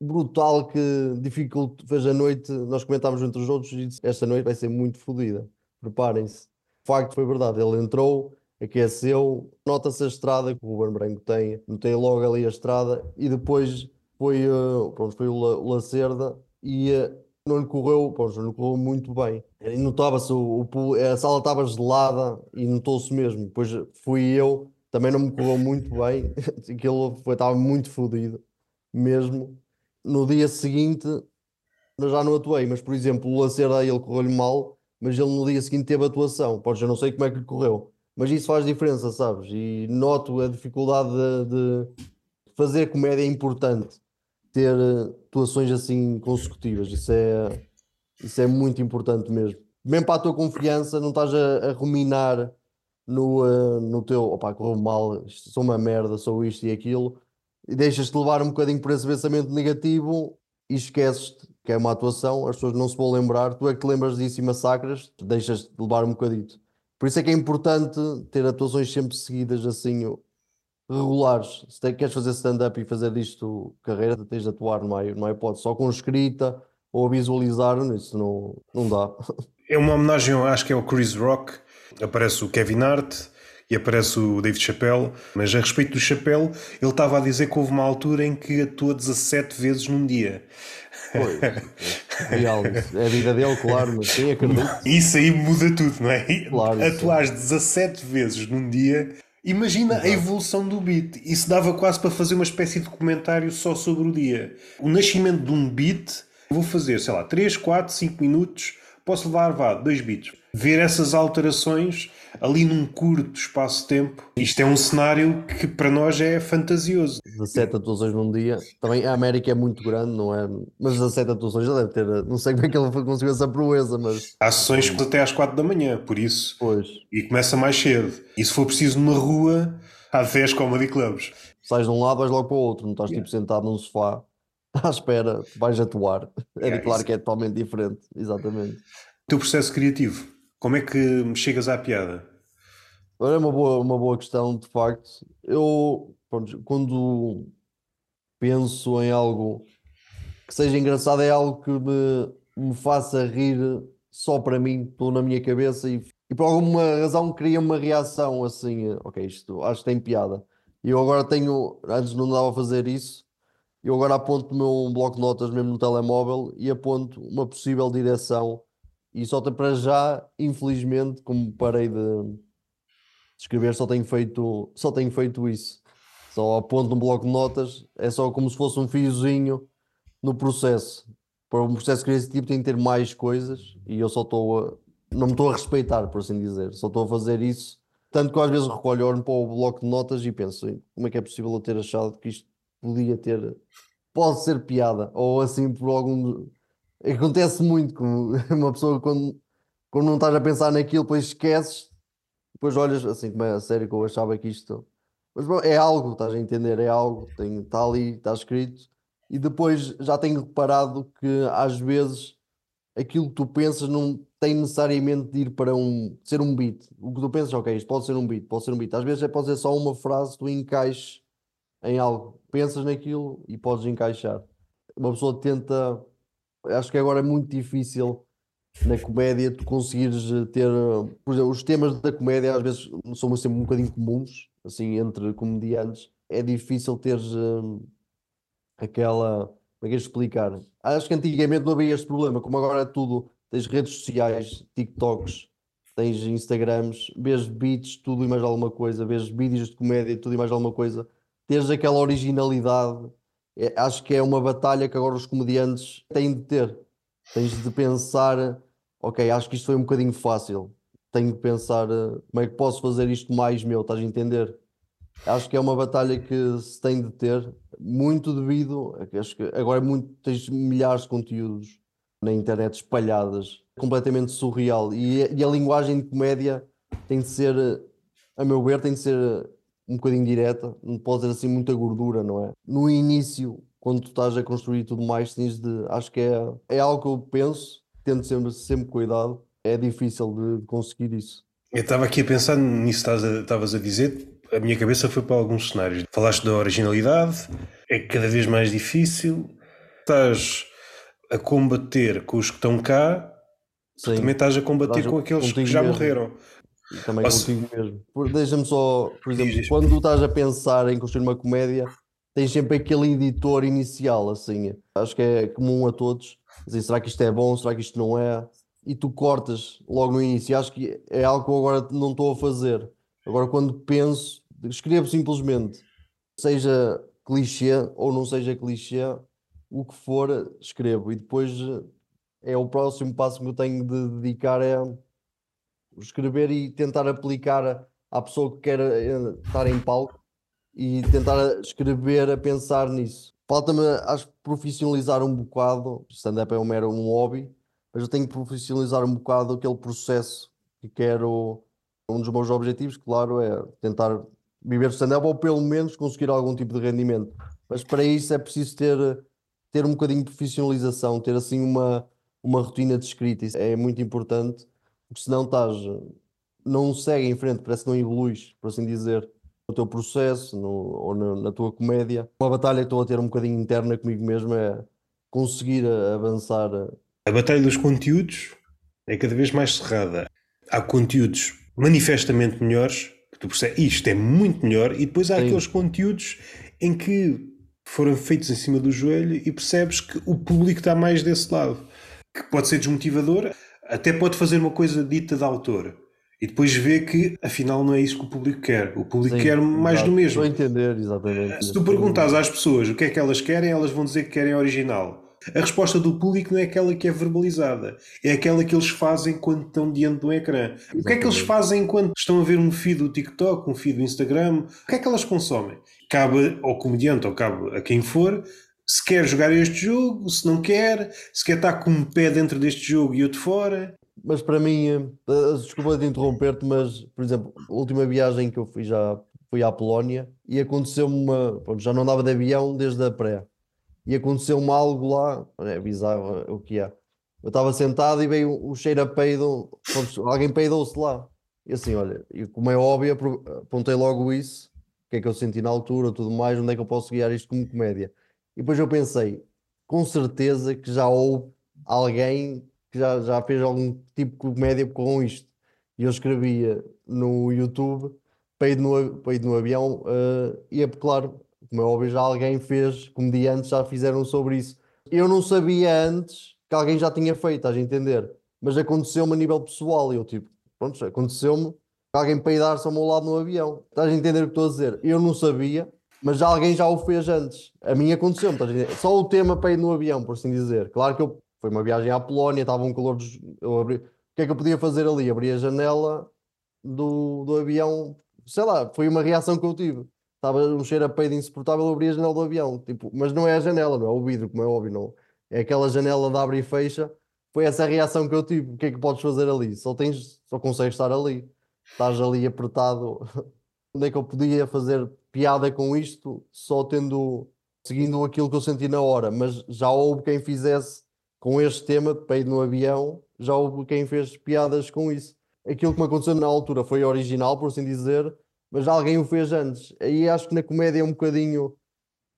brutal que dificultou, fez a noite, nós comentámos entre os outros e disse, esta noite vai ser muito fodida, preparem-se. De facto foi verdade, ele entrou, aqueceu, nota-se a estrada que o Ruben Branco tem, notei logo ali a estrada e depois foi, uh, pronto, foi o Lacerda e uh, não lhe correu, pois, não lhe correu muito bem. E notava-se, a sala estava gelada e notou-se mesmo. Depois fui eu, também não me correu muito bem, aquilo foi, estava muito fodido mesmo. No dia seguinte já não atuei, mas por exemplo, o Lacerda ele correu-lhe mal, mas ele no dia seguinte teve atuação. Podes, eu não sei como é que lhe correu, mas isso faz diferença, sabes? E noto a dificuldade de, de fazer comédia é importante ter eh, atuações assim consecutivas. Isso é, isso é muito importante mesmo. Mesmo para a tua confiança, não estás a, a ruminar no, uh, no teu opá, correu mal, sou uma merda, sou isto e aquilo, e deixas-te levar um bocadinho por esse pensamento negativo e esqueces-te que é uma atuação, as pessoas não se vão lembrar, tu é que te lembras disso e massacras, deixas-te levar um bocadito. Por isso é que é importante ter atuações sempre seguidas assim, regulares. Se te, queres fazer stand-up e fazer disto carreira, tens de atuar, é, não é pode só com escrita ou visualizar, isso não, não dá. É uma homenagem, acho que é o Chris Rock, aparece o Kevin Hart e aparece o David Chappelle, mas a respeito do Chappelle, ele estava a dizer que houve uma altura em que atua 17 vezes num dia. Pois, é real, é a vida dele, claro, mas sim, acredito. Isso aí muda tudo, não é? Claro, Atuares 17 vezes num dia Imagina Exato. a evolução do beat. Isso dava quase para fazer uma espécie de documentário só sobre o dia. O nascimento de um beat, vou fazer, sei lá, 3, 4, 5 minutos, posso levar, vá, 2 beats. Ver essas alterações, ali num curto espaço de tempo. Isto é um cenário que para nós é fantasioso. 17 atuações num dia. Também a América é muito grande, não é? Mas 17 atuações já deve ter. Não sei como é que ele conseguiu essa proeza, mas. Há sessões até às 4 da manhã, por isso. Pois. E começa mais cedo. E se for preciso numa rua, há 10 comedy clubs. Sais de um lado, vais logo para o outro. Não estás yeah. tipo sentado num sofá à espera, vais atuar. É yeah, claro isso. que é totalmente diferente. Exatamente. O teu processo criativo, como é que chegas à piada? É uma boa, uma boa questão, de facto. Eu, pronto, quando penso em algo que seja engraçado, é algo que me, me faça rir só para mim, estou na minha cabeça e, e por alguma razão cria uma reação assim, ok, isto acho que tem piada. E eu agora tenho, antes não dava a fazer isso, eu agora aponto o meu bloco de notas mesmo no telemóvel e aponto uma possível direção e só para já, infelizmente, como parei de escrever, só tenho feito, só tenho feito isso. Só aponto um bloco de notas, é só como se fosse um fiozinho no processo. Para um processo criativo tem que ter mais coisas e eu só estou a, não me estou a respeitar, por assim dizer. Só estou a fazer isso. Tanto que às vezes recolho, olho para o bloco de notas e penso como é que é possível eu ter achado que isto podia ter, pode ser piada, ou assim por algum. Acontece muito com uma pessoa quando, quando não estás a pensar naquilo, depois esqueces depois olhas assim, como é a sério que eu achava que isto. Mas bom, é algo, estás a entender? É algo, tem, está ali, está escrito. E depois já tenho reparado que às vezes aquilo que tu pensas não tem necessariamente de ir para um ser um beat. O que tu pensas, ok, isto pode ser um beat, pode ser um beat. Às vezes é, pode ser só uma frase tu encaixes em algo. Pensas naquilo e podes encaixar. Uma pessoa tenta. Acho que agora é muito difícil na comédia tu conseguires eh, ter, eh, por exemplo, os temas da comédia às vezes são sempre um bocadinho comuns, assim, entre comediantes. É difícil teres uh, aquela. Como é que é explicar? Acho que antigamente não havia este problema, como agora é tudo, tens redes sociais, TikToks, tens Instagrams, vês beats, tudo e mais alguma coisa, vês vídeos de comédia, tudo e mais alguma coisa, teres aquela originalidade. É, acho que é uma batalha que agora os comediantes têm de ter. Tens de pensar ok, acho que isto foi um bocadinho fácil. Tenho que pensar uh, como é que posso fazer isto mais meu, estás a entender? Acho que é uma batalha que se tem de ter, muito devido, acho que agora é muito, tens milhares de conteúdos na internet espalhadas, completamente surreal. E, e a linguagem de comédia tem de ser, a meu ver, tem de ser um bocadinho direta, não pode ter assim muita gordura, não é? No início, quando tu estás a construir tudo mais, tens de, acho que é, é algo que eu penso tendo sempre, sempre cuidado, é difícil de, conseguir isso. Eu estava aqui a pensar nisso que estavas a dizer, a minha cabeça foi para alguns cenários. Falaste da originalidade, é cada vez mais difícil, estás a combater com os que estão cá, Sim. também estás a combater com aqueles que já mesmo. morreram. E também Posso... contigo mesmo. Deixa-me só, por exemplo, quando tu estás a pensar em construir uma comédia, tens sempre aquele editor inicial, assim. Acho que é comum a todos dizer, será que isto é bom, será que isto não é? E tu cortas logo no início. Acho que é algo que eu agora não estou a fazer. Agora, quando penso, escrevo simplesmente, seja clichê ou não seja clichê, o que for, escrevo. E depois é o próximo passo que eu tenho de dedicar é escrever e tentar aplicar à pessoa que quer eh, estar em palco e tentar escrever a pensar nisso. Falta-me, acho profissionalizar um bocado. Stand-up é um mero um hobby, mas eu tenho que profissionalizar um bocado aquele processo que quero. Um dos meus objetivos, claro, é tentar viver stand-up ou pelo menos conseguir algum tipo de rendimento. Mas para isso é preciso ter, ter um bocadinho de profissionalização, ter assim uma, uma rotina de escrita. Isso é muito importante, porque senão estás, não segue em frente, parece que não evoluís, por assim dizer no teu processo no, ou na, na, tua comédia. Uma batalha que estou a ter um bocadinho interna comigo mesmo é conseguir avançar. A batalha dos conteúdos é cada vez mais cerrada. Há conteúdos manifestamente melhores, que tu percebes, isto é muito melhor, e depois há Sim. aqueles conteúdos em que foram feitos em cima do joelho e percebes que o público está mais desse lado. Que pode ser desmotivador, até pode fazer uma coisa dita de autor e depois vê que afinal não é isso que o público quer. O público Sim, quer mais do mesmo. Estou a entender, exatamente. Se tu perguntas às pessoas o que é que elas querem, elas vão dizer que querem original. A resposta do público não é aquela que é verbalizada, é aquela que eles fazem quando estão diante do ecrã. O que é que eles fazem quando estão a ver um feed do TikTok, um feed do Instagram? O que é que elas consomem? Cabe ao comediante ou cabe a quem for se quer jogar este jogo, se não quer, se quer estar com um pé dentro deste jogo e outro fora. Mas para mim, eh, desculpa de interromper-te, mas por exemplo, a última viagem que eu fui já fui à Polónia e aconteceu-me uma. Já não andava de avião desde a pré. E aconteceu-me algo lá, é bizarro o que é. Eu estava sentado e veio o cheiro a peido, alguém peidou-se lá. E assim, olha, e como é óbvio, apontei logo isso, o que é que eu senti na altura, tudo mais, onde é que eu posso guiar isto como comédia. E depois eu pensei, com certeza que já houve alguém que já, já fez algum tipo de comédia com isto. E eu escrevia no YouTube ir no, ir no avião, uh, e é claro, como é óbvio, já alguém fez, comediantes já fizeram sobre isso. Eu não sabia antes que alguém já tinha feito, estás a entender? Mas aconteceu-me a nível pessoal, e eu tipo, pronto, aconteceu-me alguém peidar-se ao meu lado no avião. Estás a entender o que estou a dizer? Eu não sabia, mas alguém já o fez antes. A mim aconteceu-me, estás a entender? Só o tema para ir no avião, por assim dizer. Claro que eu, foi uma viagem à Polónia, estava um calor, dos, abri, o que é que eu podia fazer ali? Abri a janela do, do avião sei lá, foi uma reação que eu tive. Estava um cheiro a peido insuportável, eu abri a janela do avião. Tipo, mas não é a janela, não é o vidro, como é óbvio, não. É aquela janela de abre e fecha. Foi essa a reação que eu tive. O que é que podes fazer ali? Só tens, só consegues estar ali. Estás ali apertado. Onde é que eu podia fazer piada com isto só tendo seguindo aquilo que eu senti na hora, mas já houve quem fizesse com este tema de peido no avião, já houve quem fez piadas com isso aquilo que me aconteceu na altura foi original, por assim dizer, mas alguém o fez antes. Aí acho que na comédia é um bocadinho.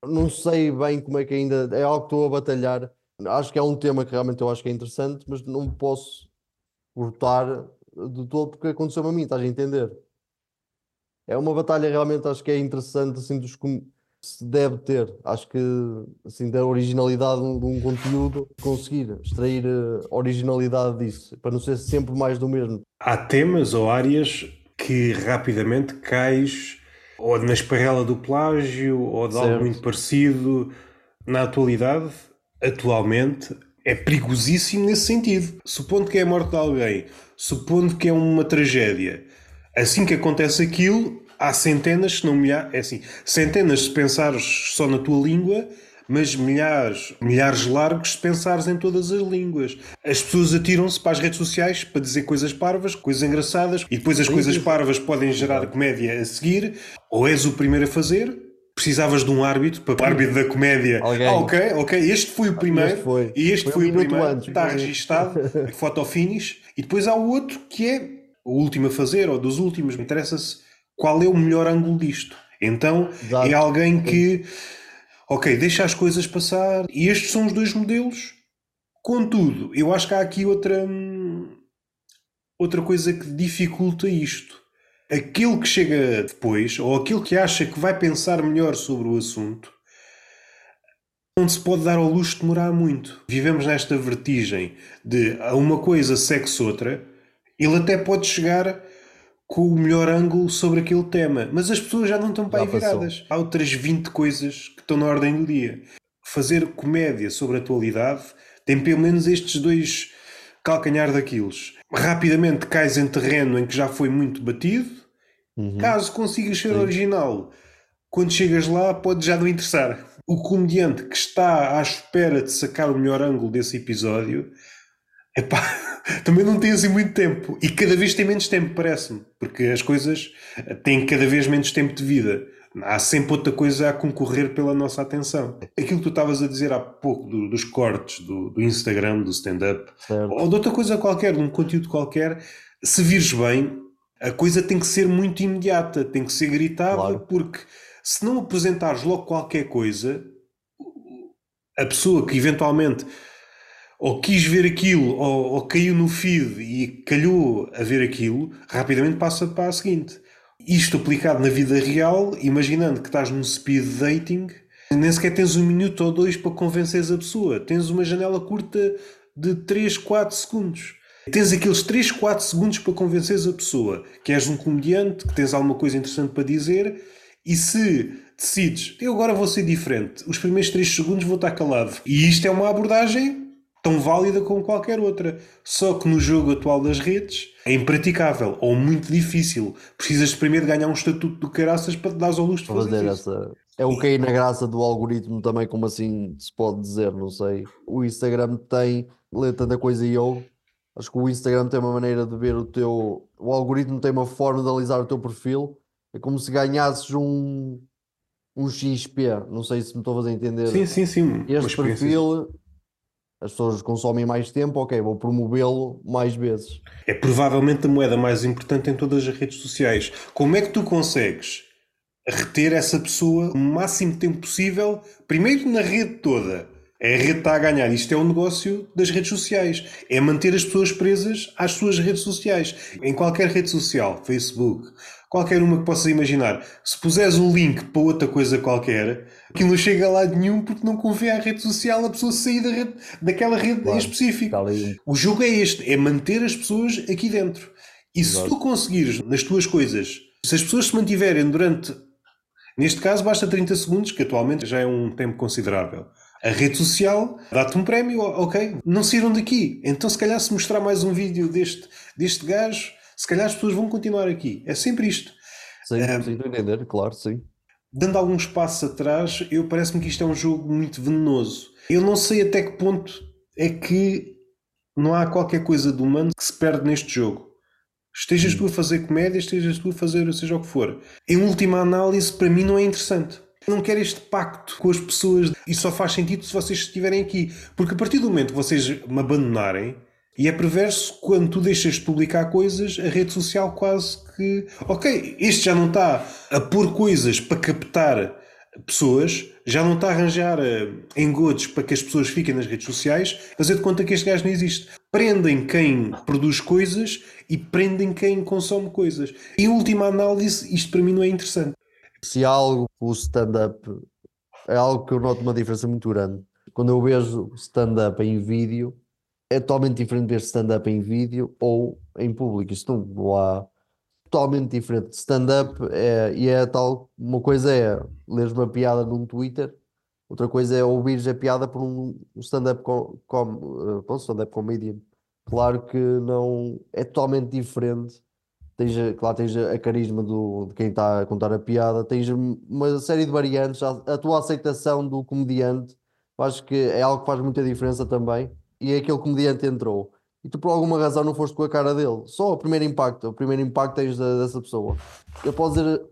Não sei bem como é que ainda. É algo que estou a batalhar. Acho que é um tema que realmente eu acho que é interessante, mas não posso cortar de todo porque aconteceu a mim, estás a entender? É uma batalha realmente, acho que é interessante, assim, dos se deve ter. Acho que, assim, da originalidade de um conteúdo, conseguir extrair eh, originalidade disso, para não ser sempre mais do mesmo. Há temas ou áreas que rapidamente cais ou na esparrela do plágio ou de certo. algo muito parecido. Na atualidade, atualmente, é perigosíssimo nesse sentido. Supondo que é a morte de alguém, supondo que é uma tragédia, assim que acontece aquilo, há centenas, se não milhares, é assim, centenas se pensares só na tua língua, mas milhares, milhares largos se pensares em todas as línguas. As pessoas atiram-se para as redes sociais para dizer coisas parvas, coisas engraçadas, e depois as coisas parvas podem gerar comédia a seguir, ou és o primeiro a fazer, precisavas de um árbitro para o árbitro da comédia. Alguém. Ah, ok, ok, este foi o primeiro este foi. e este foi, foi um o primeiro, antes, está registado, foto finish, e depois há o outro que é o último a fazer, ou dos últimos, interessa-se qual é o melhor ângulo disto. Então Exato. é alguém que, ok, deixa as coisas passar, e estes são os dois modelos. Contudo, eu acho que há aqui outra, outra coisa que dificulta isto. Aquele que chega depois, ou aquele que acha que vai pensar melhor sobre o assunto, não se pode dar ao luxo de demorar muito. Vivemos nesta vertigem de uma coisa segue-se outra, ele até pode chegar com o melhor ângulo sobre aquele tema. Mas as pessoas já não estão para aí viradas. Há outras 20 coisas que estão na ordem do dia. Fazer comédia sobre a atualidade tem pelo menos estes dois calcanhar daquilos. Rapidamente cais em terreno em que já foi muito batido. Uhum. Caso consigas ser Sim. original, quando chegas lá pode já não interessar. O comediante que está à espera de sacar o melhor ângulo desse episódio, epá, também não tem assim muito tempo. E cada vez tem menos tempo, parece-me. Porque as coisas têm cada vez menos tempo de vida. Há sempre outra coisa a concorrer pela nossa atenção. Aquilo que tu estavas a dizer há pouco do, dos cortes do, do Instagram, do stand-up, ou de outra coisa qualquer, de um conteúdo qualquer, se vires bem, a coisa tem que ser muito imediata, tem que ser gritada, claro. porque se não apresentares logo qualquer coisa, a pessoa que eventualmente ou quis ver aquilo, ou, ou, caiu no feed e calhou a ver aquilo, rapidamente passa para a seguinte. Isto aplicado na vida real, imaginando que estás num speed dating, nem sequer tens um minuto ou dois para convenceres a pessoa. Tens uma janela curta de 3, 4 segundos. Tens aqueles 3, 4 segundos para convenceres a pessoa que és um comediante, que tens alguma coisa interessante para dizer E se decides, eu agora vou ser diferente, os primeiros 3 segundos vou estar calado. E isto é uma abordagem tão válida como qualquer outra. Só que no jogo atual das redes é impraticável ou muito difícil. Precisas primeiro ganhar um estatuto do caraças para te dar ao luxo de fazer, fazer essa. É o cair na graça do algoritmo também, como assim se pode dizer, não sei. O Instagram tem, lê tanta coisa e eu. Acho que o Instagram tem uma maneira de ver o teu. O algoritmo tem uma forma de analisar o teu perfil. É como se ganhasses um, um XP. Não sei se me estou a fazer entender. Sim, sim, sim. Este perfil as pessoas consomem mais tempo, ok, vou promovê-lo mais vezes. É provavelmente a moeda mais importante em todas as redes sociais. Como é que tu consegues reter essa pessoa o máximo tempo possível, primeiro na rede toda? É a rede está a ganhar. Isto é um negócio das redes sociais. É manter as pessoas presas às suas redes sociais. Em qualquer rede social, Facebook, qualquer uma que possas imaginar. Se puseres um link para outra coisa qualquer, aquilo não chega a lado nenhum porque não convém à rede social a pessoa sair da rede, daquela rede claro, em específico. O jogo é este, é manter as pessoas aqui dentro. E se Exato. tu conseguires nas tuas coisas, se as pessoas se mantiverem durante, neste caso basta 30 segundos, que atualmente já é um tempo considerável. A rede social dá-te um prémio, ok? Não saíram daqui. Então, se calhar, se mostrar mais um vídeo deste, deste gajo, se calhar as pessoas vão continuar aqui. É sempre isto. Sim, um, sim, entender, claro, sim. Dando alguns passos atrás, eu parece-me que isto é um jogo muito venenoso. Eu não sei até que ponto é que não há qualquer coisa de humano que se perde neste jogo. Estejas tu a fazer comédia, estejas tu a fazer seja o que for. Em última análise, para mim não é interessante. Não quero este pacto com as pessoas e só faz sentido se vocês estiverem aqui. Porque a partir do momento que vocês me abandonarem, e é perverso quando tu deixas de publicar coisas, a rede social quase que. Ok, este já não está a pôr coisas para captar pessoas, já não está a arranjar uh, engodos para que as pessoas fiquem nas redes sociais, fazer de conta que este gajo não existe. Prendem quem produz coisas e prendem quem consome coisas. Em última análise, isto para mim não é interessante. Se algo o stand-up é algo que eu noto uma diferença muito grande. Quando eu vejo stand-up em vídeo, é totalmente diferente ver stand-up em vídeo ou em público. Isto não há totalmente diferente. Stand-up é, e é tal, uma coisa é ler uma piada num Twitter, outra coisa é ouvir a piada por um stand-up com, com, uh, stand-up comedian. Claro que não é totalmente diferente. Tens, claro, tens a carisma do, de quem está a contar a piada, tens uma série de variantes, a, a tua aceitação do comediante, acho que é algo que faz muita diferença também e aquele comediante entrou e tu por alguma razão não foste com a cara dele, só o primeiro impacto, o primeiro impacto tens da, dessa pessoa. Ele pode dizer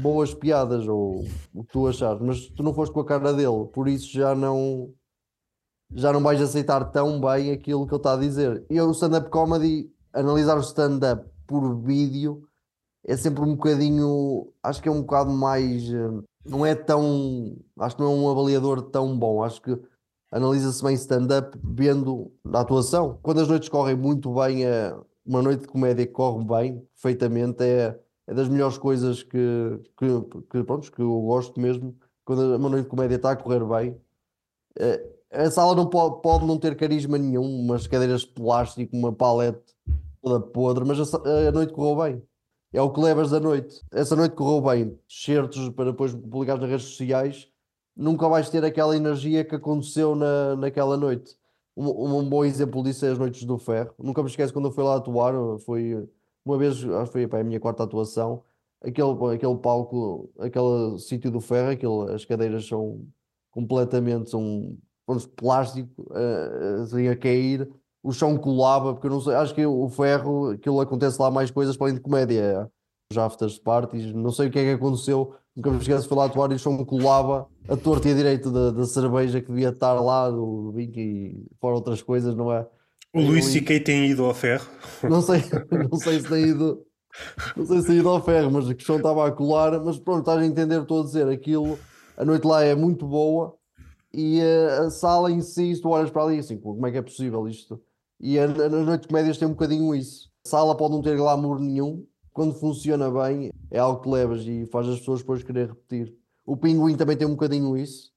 boas piadas ou o que tu achares, mas tu não foste com a cara dele, por isso já não já não vais aceitar tão bem aquilo que ele está a dizer. E o stand-up comedy, analisar o stand-up por vídeo é sempre um bocadinho, acho que é um bocado mais, eh, não é tão, acho que não é um avaliador tão bom, acho que analisa-se bem stand-up vendo a atuação. Quando as noites correm muito bem, é uma noite de comédia que corre bem, perfeitamente, é, é das melhores coisas que, que, que, pronto, que eu gosto mesmo. Quando uma noite de comédia está a correr bem, é, a sala não pode, pode não ter carisma nenhum, umas cadeiras de plástico, uma palete toda podre, mas a, a noite correu bem. É o que levas da noite. Essa noite correu bem. Certos para depois publicar nas redes sociais nunca vais ter aquela energia que aconteceu na, naquela noite. Um, um bom exemplo disso é as Noites do Ferro. Nunca me esqueço quando eu fui lá atuar, foi uma vez, acho que foi para a minha quarta atuação, aquele, aquele palco, aquele sítio do ferro, aquele, as cadeiras são completamente, são plástico uh, a cair, o chão colava, porque eu não sei, acho que o ferro, aquilo acontece lá mais coisas para além de comédia, os afters parties, não sei o que é que aconteceu, nunca me esqueço, foi lá atuar e o chão colava a torta e a direito da, da cerveja que devia estar lá, do vinho e fora outras coisas, não é? O Luís C.K. tem ido ao ferro? Não sei, não sei se tem ido, não sei se tem ido ao ferro, mas a questão estava a colar, mas pronto, estás a entender, estou a dizer, aquilo, a noite lá é muito boa e a, a sala em si, se tu olhas para ali assim, como é que é possível isto? E a, a noite de comédias tem um bocadinho isso. A sala pode não ter glamour nenhum, quando funciona bem, é algo que levas e faz as pessoas depois querer repetir. O pinguim também tem um bocadinho isso.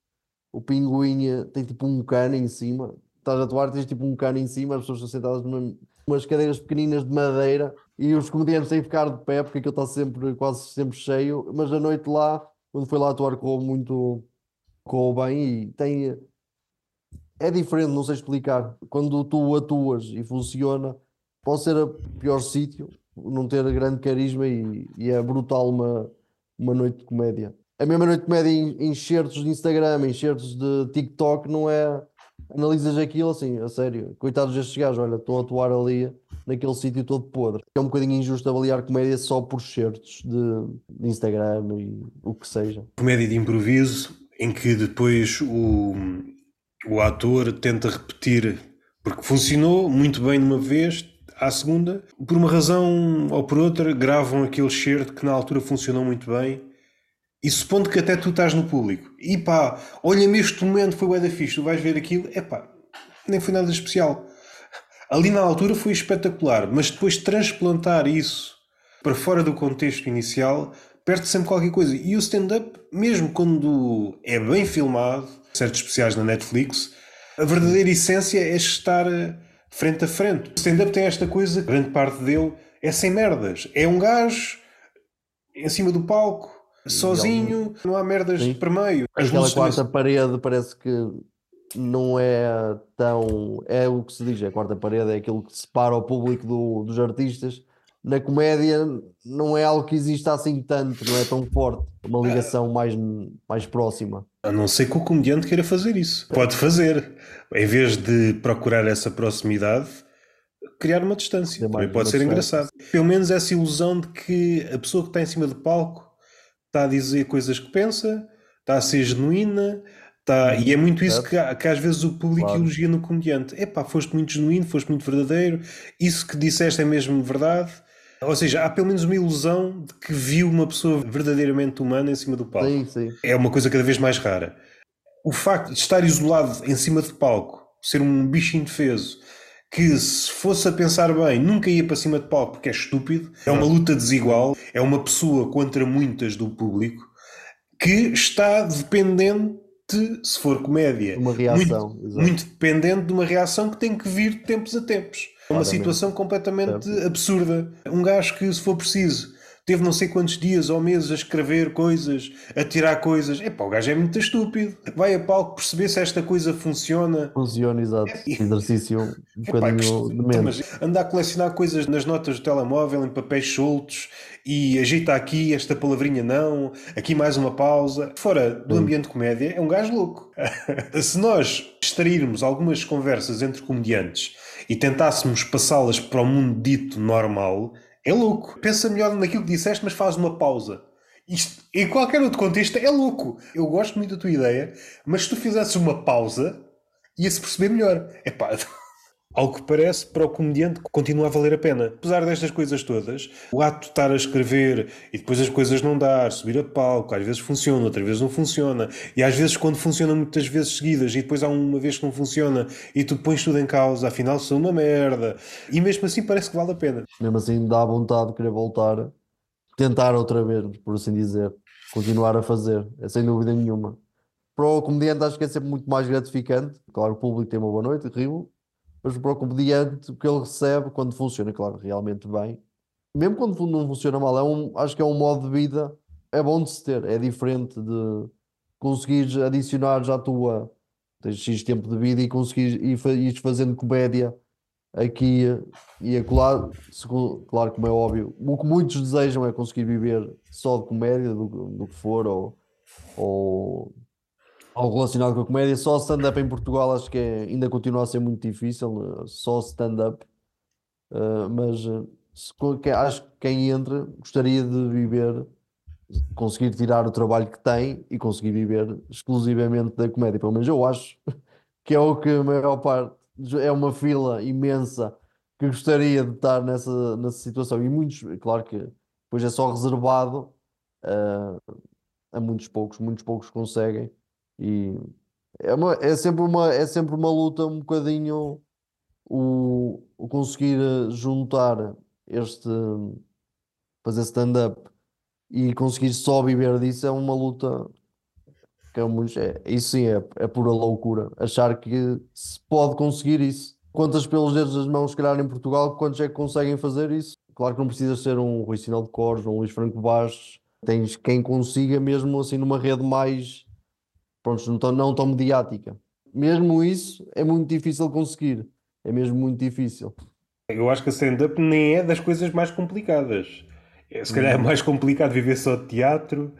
O pinguim eh, tem tipo um cano em cima. Estás a atuar, tens tipo um cano em cima, as pessoas estão sentadas numa, umas cadeiras pequeninas de madeira e os comediantes têm que ficar de pé porque aquilo está sempre, quase sempre cheio, mas a noite lá, quando foi lá atuar, correu muito, correu bem e tem. É diferente, não sei explicar. Quando tu atuas e funciona, pode ser o pior sítio, não ter grande carisma e, e é brutal uma, uma noite de comédia. A mesma noite de comédia em enxertos de Instagram, enxertos de TikTok, não é. Analisas aquilo assim, a sério. Coitados destes gajos, olha, estão a atuar ali naquele sítio todo podre. É um bocadinho injusto avaliar comédia só por certos de, de Instagram e o que seja. Comédia de improviso, em que depois o, o ator tenta repetir, porque funcionou muito bem numa vez, à segunda, por uma razão ou por outra, gravam aquele certo que na altura funcionou muito bem. E supondo que até tu estás no público, e pá, olha-me este momento, foi o da fixe, tu vais ver aquilo, é pá, nem foi nada especial. Ali na altura foi espetacular, mas depois transplantar isso para fora do contexto inicial, perde sempre qualquer coisa. E o stand-up, mesmo quando é bem filmado, certos especiais na Netflix, a verdadeira essência é estar frente a frente. O stand-up tem esta coisa, grande parte dele é sem merdas. É um gajo em cima do palco, sozinho, não há merdas Sim. para meio. As Aquela quarta também... parede parece que não é tão. É o que se diz, a quarta parede é aquilo que separa o público do, dos artistas. Na comédia não é algo que exista assim tanto, não é tão forte, uma ligação mais, mais próxima. A não ser que o comediante queira fazer isso. Pode fazer. Em vez de procurar essa proximidade, criar uma distância. Também pode ser engraçado. Pelo menos essa ilusão de que a pessoa que está em cima do palco está a dizer coisas que pensa, está a ser genuína, Tá, e é muito isso que, que às vezes o público claro. elogia no comediante. Epá, foste muito genuíno, foste muito verdadeiro, isso que disseste é mesmo verdade. Ou seja, há pelo menos uma ilusão de que viu uma pessoa verdadeiramente humana em cima do palco. Sim, sim. É uma coisa cada vez mais rara. O facto de estar isolado em cima do palco, ser um bicho indefeso, que se fosse a pensar bem, nunca ia para cima de palco porque é estúpido, é uma luta desigual, é uma pessoa contra muitas do público que está dependente se for comédia, uma reação, muito, muito, dependente de uma reação que tem que vir de tempos a tempos. É uma situação completamente absurda. Um gajo que, se for preciso, teve não sei quantos dias ou meses a escrever coisas, a tirar coisas. Epá, o gajo é muito estúpido. Vai a palco perceber se esta coisa funciona. Funciona, exato. É, Exercício um bocadinho de menos. Andar a colecionar coisas nas notas do telemóvel, em papéis soltos, e ajeita aqui esta palavrinha não, aqui mais uma pausa. Fora do ambiente de comédia, é um gajo louco. se nós extrairmos algumas conversas entre comediantes e tentássemos passá-las para o mundo dito normal, é louco. Pensa melhor naquilo que disseste, mas faz uma pausa. Isto, em qualquer outro contexto, é louco. Eu gosto muito da tua ideia, mas se tu fizesses uma pausa, ia-se perceber melhor. É pá. Ao que parece, para o comediante continua a valer a pena. Apesar destas coisas todas, o ato de estar a escrever e depois as coisas não dar, subir a palco, às vezes funciona, outras vezes não funciona, e às vezes quando funciona muitas vezes seguidas e depois há uma vez que não funciona e tu pões tudo em causa, afinal sou uma merda, e mesmo assim parece que vale a pena. Mesmo assim dá vontade de querer voltar, tentar outra vez, por assim dizer, continuar a fazer, é sem dúvida nenhuma. Para o comediante acho que é sempre muito mais gratificante, claro, o público tem uma boa noite, rio mas para o comediante, o que ele recebe quando funciona, claro, realmente bem, mesmo quando não funciona mal, é um, acho que é um modo de vida, é bom de se ter, é diferente de conseguires adicionar já a tua, tens X tempo de vida e conseguires ir, fazendo comédia aqui e acolá, claro como é óbvio, o que muitos desejam é conseguir viver só de comédia, do, do que for, ou, ou algo relacionado com a comédia. Só stand-up em Portugal acho que é, ainda continua a ser muito difícil, só stand-up. Uh, mas uh, se, que, acho que quem entra gostaria de viver, conseguir tirar o trabalho que tem e conseguir viver exclusivamente da comédia. Pelo menos eu acho que é o que a maior parte é uma fila imensa que gostaria de estar nessa, nessa situação. E muitos, claro que depois é só reservado uh, a muitos poucos, muitos poucos conseguem. E é, uma, é, sempre uma, é sempre uma luta um bocadinho o, o conseguir eh, juntar este fazer stand-up e conseguir só viver disso é uma luta que é, muito, é isso sim é, é pura loucura. Achar que se pode conseguir isso. Quantas pelos dedos das mãos, calhar, em Portugal, quantos é que conseguem fazer isso? Claro que não precisa ser um Rui Sinal de Cores, um Luís Franco Bastos, tens quem consiga mesmo assim numa rede mais, pronto, não tão, não tão mediática. Mesmo isso é muito difícil conseguir, é mesmo muito difícil. Eu acho que a stand-up nem é das coisas mais complicadas. É, se calhar é mais complicado viver só de teatro,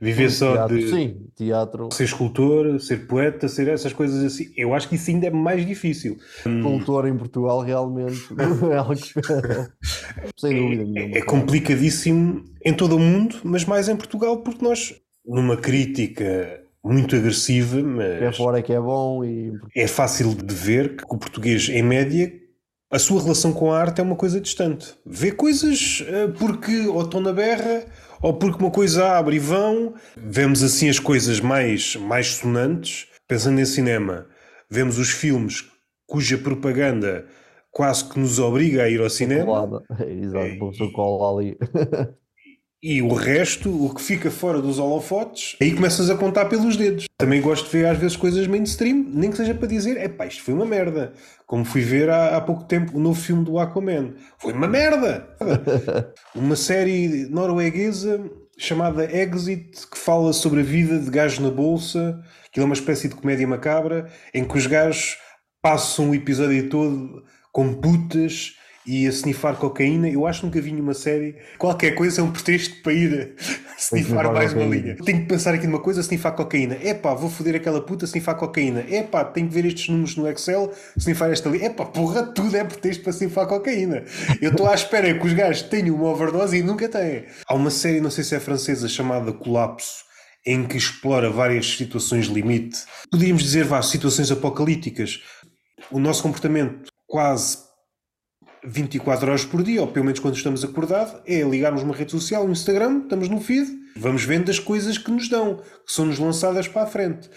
viver só Teatro, de sim, teatro, ser escultor, ser poeta, ser essas coisas assim. Eu acho que isso ainda é mais difícil. cultor em Portugal realmente é algo que- sem dúvida nenhuma. É complicadíssimo em todo o mundo, mas mais em Portugal, porque nós, numa crítica muito agressiva, É mas fora que é bom e é fácil de ver que o português, em média, a sua relação com a arte é uma coisa distante. Vê coisas eh, porque ou estão na berra, ou porque uma coisa abre e vão. Vemos assim as coisas mais, mais sonantes. Pensando em cinema, vemos os filmes cuja propaganda quase que nos obriga a ir ao cinema. colada. Exato, professor cola ali. E o resto, o que fica fora dos holofotes, aí começas a contar pelos dedos. Também gosto de ver às vezes coisas mainstream, nem que seja para dizer, é pá, isto foi uma merda. Como fui ver há, há pouco tempo o novo filme do Aquaman. Foi uma merda! uma série norueguesa chamada Exit, que fala sobre a vida de gajos na bolsa, que é uma espécie de comédia macabra, em que os gajos passam o episódio todo com putas e a snifar cocaína. Eu acho que nunca vi nenhuma série. Qualquer coisa é um pretexto para ir snifar snifar mais uma linha. Tenho que pensar aqui numa coisa, snifar cocaína. Epá, vou foder aquela puta, snifar cocaína. Epá, tenho que ver estes números no Excel, snifar esta ali. Epá, porra, tudo é pretexto para snifar cocaína. Eu estou à espera que os gajos tenham uma overdose e nunca têm. Há uma série, não sei se é francesa, chamada Colapso, em que explora várias situações limite. Podíamos dizer, vá, situações apocalípticas. O nosso comportamento quase 24 horas por dia, ou pelo menos quando estamos acordados, é ligarmos uma rede social, um Instagram, estamos no feed, vamos vendo as coisas que nos dão, que são-nos lançadas para a frente.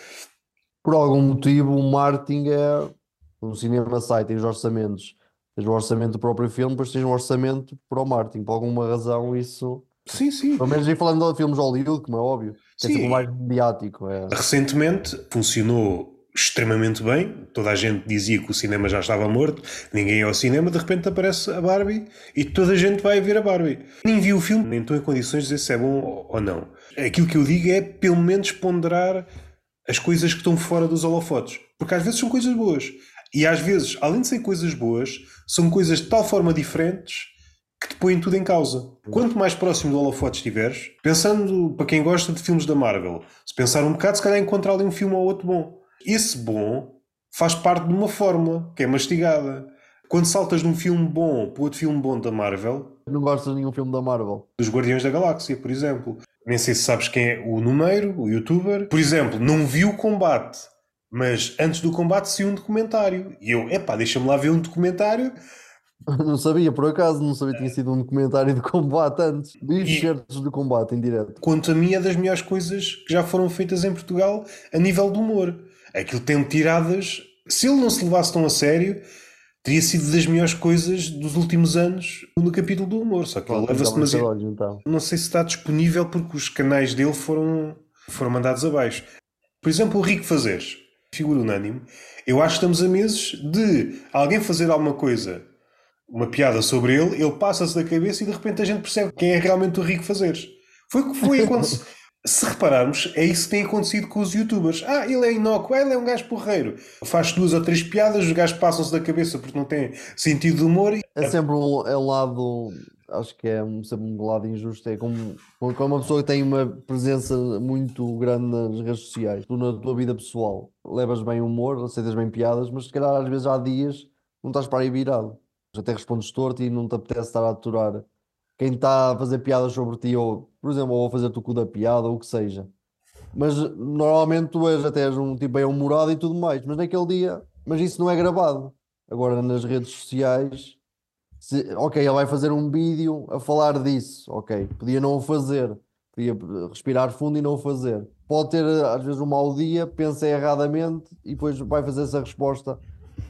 Por algum motivo, o marketing é um cinema sai, tem os orçamentos. Tens o orçamento do próprio filme, depois tens um orçamento para o marketing. Por alguma razão, isso. Sim, sim. Pelo menos aí falando de filmes Hollywood, como é óbvio, é Sim. sempre o mais mediático. É. Recentemente funcionou extremamente bem, toda a gente dizia que o cinema já estava morto, ninguém ia ao cinema, de repente aparece a Barbie e toda a gente vai ver a Barbie. Nem vi o filme, nem estou em condições de dizer se é bom ou não. Aquilo que eu digo é pelo menos ponderar as coisas que estão fora dos holofotes, porque às vezes são coisas boas. E às vezes, além de ser coisas boas, são coisas de tal forma diferentes que te põem tudo em causa. Quanto mais próximo do holofote estiveres, pensando para quem gosta de filmes da Marvel, se pensar um bocado, se calhar encontrar ali um filme ou outro bom. Esse bom faz parte de uma fórmula que é mastigada. Quando saltas de um filme bom para outro filme bom da Marvel, Não gostas de nenhum filme da Marvel? dos Guardiões da Galáxia, por exemplo. Nem sei se sabes quem é o número, o youtuber. Por exemplo, não vi o combate, mas antes do combate saiu um documentário. E eu, epá, deixa-me lá ver um documentário. Não sabia, por acaso, não sabia que tinha sido um documentário de combate antes. E- certos de combate em direto. Quanto a mim, é das melhores coisas que já foram feitas em Portugal a nível do humor. Aquilo tem tiradas. Se ele não se levasse tão a sério, teria sido das melhores coisas dos últimos anos no capítulo do humor. Só que ele leva-se mas demasiado. então. Não sei se está disponível porque os canais dele foram, foram mandados abaixo. Por exemplo, o Rico Fazeres, figura unânime. Eu acho que estamos a meses de alguém fazer alguma coisa, uma piada sobre ele, ele passa-se da cabeça e de repente a gente percebe quem é realmente o Rico Fazeres. Foi o que foi. Se repararmos, é isso que tem acontecido com os youtubers. Ah, ele é inócuo, ele é um gajo porreiro. Faz duas ou três piadas, os gajos passam-se da cabeça porque não têm sentido de humor. e- É sempre um, é um lado, acho que é um- sempre um lado injusto. É como, como como uma pessoa que tem uma presença muito grande nas redes sociais, tu na tua vida pessoal, levas bem humor, aceitas bem piadas, mas se calhar às vezes há dias não estás para aí virado. Até respondes torto e não te apetece estar a aturar quem está a fazer piadas sobre ti, ou por exemplo, ou a fazer-te o cu da piada, ou o que seja. Mas normalmente tu és até um tipo bem humorado e tudo mais, mas naquele dia, mas isso não é gravado. Agora nas redes sociais, se- ok, ele vai fazer um vídeo a falar disso, ok, podia não o fazer, podia respirar fundo e não o fazer. Pode ter às vezes um mau dia, pensa erradamente e depois vai fazer essa resposta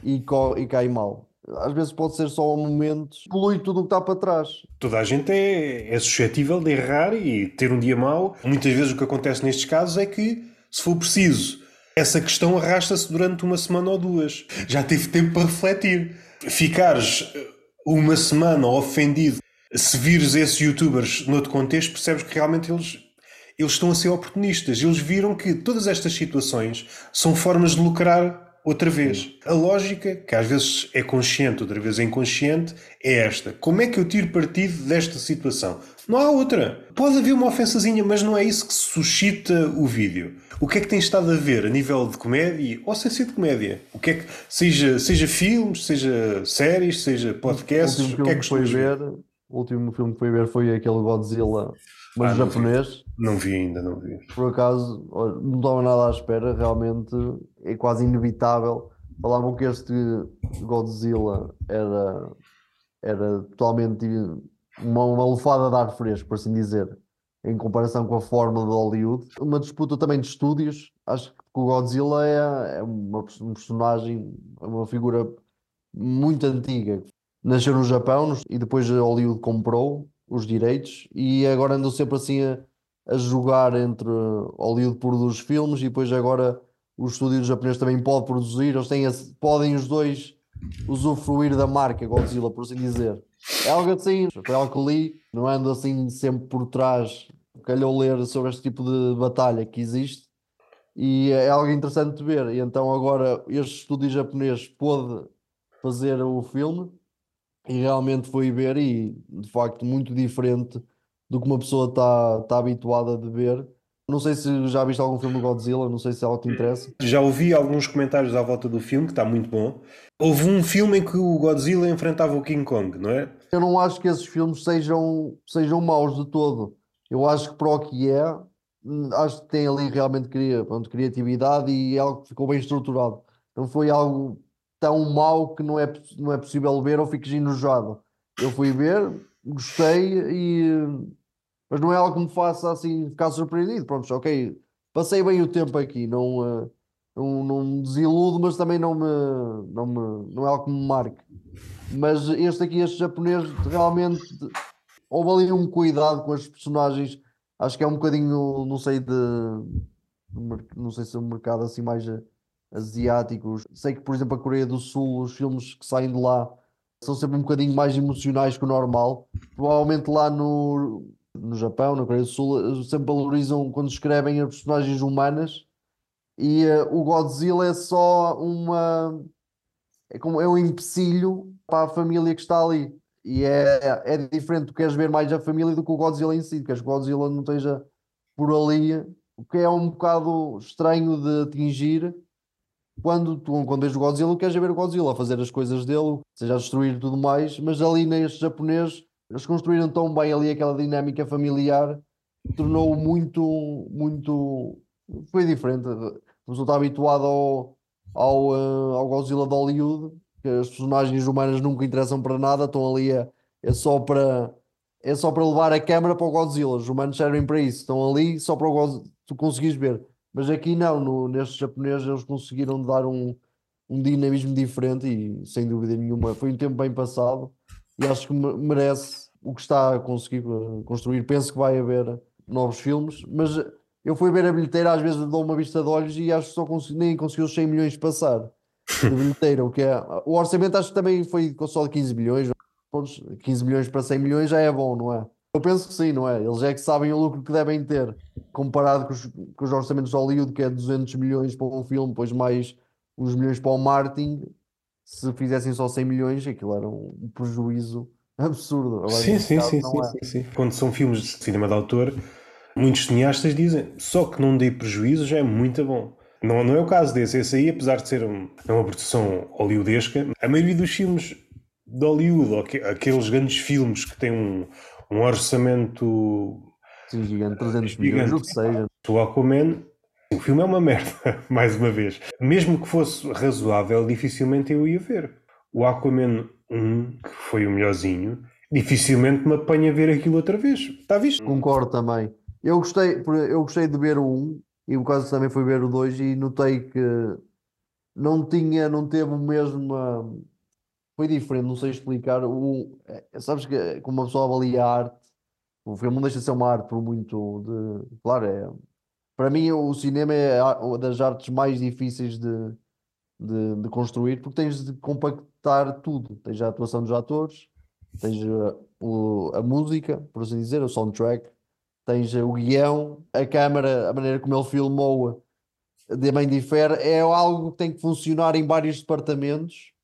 e, e cai mal. Às vezes pode ser só um momento, polui tudo o que está para trás. Toda a gente é, é suscetível de errar e ter um dia mau. Muitas vezes o que acontece nestes casos é que, se for preciso, essa questão arrasta-se durante uma semana ou duas. Já tive tempo para refletir. Ficares eh, uma semana ofendido, se vires esses youtubers noutro contexto, percebes que realmente eles, eles estão a ser oportunistas. Eles viram que todas estas situações são formas de lucrar outra vez. A lógica, que às vezes é consciente, outra vez é inconsciente, é esta. Como é que eu tiro partido desta situação? Não há outra. Pode haver uma ofensazinha, mas não é isso que suscita o vídeo. O que é que tem estado a ver a nível de comédia ou sem ser de comédia? O que é que, seja, seja filmes, seja séries, seja podcasts, o, o que é que foi ver? O último filme que foi ver foi aquele Godzilla, mas ah, japonês. Não vi ainda, não vi. Por acaso, não estava nada à espera, realmente é quase inevitável. Falavam que este Godzilla era, era totalmente uma, uma lufada de ar fresco, por assim dizer, em comparação com a fórmula de Hollywood. Uma disputa também de estúdios. Acho que o Godzilla é, é uma, um personagem, uma figura muito antiga. Nasceu no Japão e depois Hollywood comprou os direitos e agora andam sempre assim a, a jogar entre Hollywood produz filmes e depois agora os estúdios japoneses também podem produzir, eles têm, podem os dois usufruir da marca Godzilla, por assim dizer. É algo assim, foi algo que li, não ando assim sempre por trás, calhou ler sobre este tipo de batalha que existe e é algo interessante de ver. E então agora este estúdio japonês pôde fazer o filme e realmente foi ver e de facto muito diferente do que uma pessoa está tá habituada a ver. Não sei se já viste algum filme do Godzilla, não sei se é algo que te interessa. Já ouvi alguns comentários à volta do filme, que está muito bom. Houve um filme em que o Godzilla enfrentava o King Kong, não é? Eu não acho que esses filmes sejam, sejam maus de todo. Eu acho que para o que é, acho que tem ali realmente criatividade e é algo que ficou bem estruturado. Não foi algo tão mau que não é, não é possível ver ou fiques enojado. Eu fui ver, gostei e mas não é algo que me faça assim ficar surpreendido. Pronto, ok, passei bem o tempo aqui, não, uh, não, não me desiludo, mas também não me, não me não é algo que me marque. Mas este aqui, este japonês, realmente houve ali um cuidado com as personagens. Acho que é um bocadinho, não sei, de não sei se é um mercado assim mais asiáticos. Sei que, por exemplo, a Coreia do Sul, os filmes que saem de lá são sempre um bocadinho mais emocionais que o normal. Provavelmente lá no, no Japão, na Coreia do Sul, sempre valorizam quando escrevem as personagens humanas e uh, o Godzilla é só uma. É, como, é um empecilho para a família que está ali. E é, é diferente, tu queres ver mais a família do que o Godzilla em si, queres que o Godzilla não esteja por ali, o que é um bocado estranho de atingir quando tu quando vês o Godzilla, queres ver o Godzilla fazer as coisas dele, seja a destruir tudo mais, mas ali neste japonês eles construíram tão bem ali aquela dinâmica familiar, tornou muito, muito. Foi diferente. A pessoa está habituada ao, ao, uh, ao Godzilla de Hollywood, que as personagens humanas nunca interessam para nada, estão ali a, é só para. É só para levar a câmera para o Godzilla. Os humanos servem para isso. Estão ali só para o Godzilla, tu conseguires ver. Mas aqui não, no, neste japonês eles conseguiram dar um, um dinamismo diferente e sem dúvida nenhuma foi um tempo bem passado e acho que merece o que está a conseguir eh, construir. Penso que vai haver novos filmes, mas eu fui ver a bilheteira, às vezes dou uma vista de olhos e acho que só consegui, nem conseguiu os 100 milhões passar de bilheteira, o que é. O orçamento acho que também foi só de 15 milhões. 15 milhões para 100 milhões já é bom, não é? Eu penso que sim, não é? Eles é que sabem o lucro que devem ter, comparado com os, com os orçamentos de Hollywood, que é 200 milhões para um filme, depois mais uns milhões para o marketing. Se fizessem só 100 milhões, aquilo era um prejuízo absurdo. Agora, sim, sim, sim, sim, é. sim, sim. Quando são filmes de cinema de autor, muitos cineastas dizem só que não dê prejuízo já é muito bom. Não, não é o caso desse. Esse aí, apesar de ser um, é uma produção hollywoodesca, a maioria dos filmes de Hollywood, ou aqueles grandes filmes que têm um, um orçamento Sim, gigante, 300 gigante. milhões, o que seja. O Aquaman, o filme é uma merda, mais uma vez. Mesmo que fosse razoável, dificilmente eu ia ver. O Aquaman 1, que foi o melhorzinho, dificilmente me apanha a ver aquilo outra vez. Está visto? Concordo também. Eu gostei, eu gostei de ver o 1 e o caso também foi ver o 2 e notei que não tinha, não teve o mesmo. Foi diferente, não sei explicar. O, é, sabes que como uma pessoa avalia a arte, o filme não deixa de ser uma arte por muito de. Claro, é para mim o cinema é das artes mais difíceis de, de, de construir, porque tens de compactar tudo. Tens a atuação dos atores, tens a, o, a música, por assim dizer, o soundtrack, tens o guião, a câmara, a maneira como ele filmou também difere, é algo que tem que funcionar em vários departamentos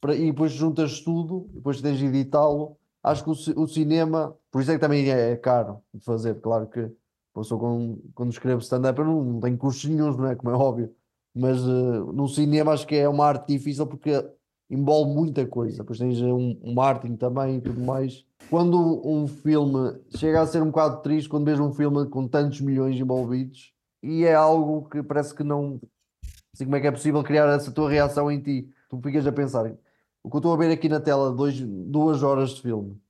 para, e depois juntas tudo, depois tens de editá-lo. Acho que o, o, cinema, por isso é que também é, é caro de fazer, claro que eu sou quando, quando escrevo stand-up eu não, não tenho custos nenhum, não é? Como é óbvio, mas uh, no cinema acho que é uma arte difícil porque envolve muita coisa, depois tens um, um marketing também e tudo mais. Quando um filme chega a ser um bocado triste, quando vês um filme com tantos milhões envolvidos, e é algo que parece que não. Assim, como é que é possível criar essa tua reação em ti? Tu ficas a pensar. O que eu estou a ver aqui na tela, dois, duas horas de filme,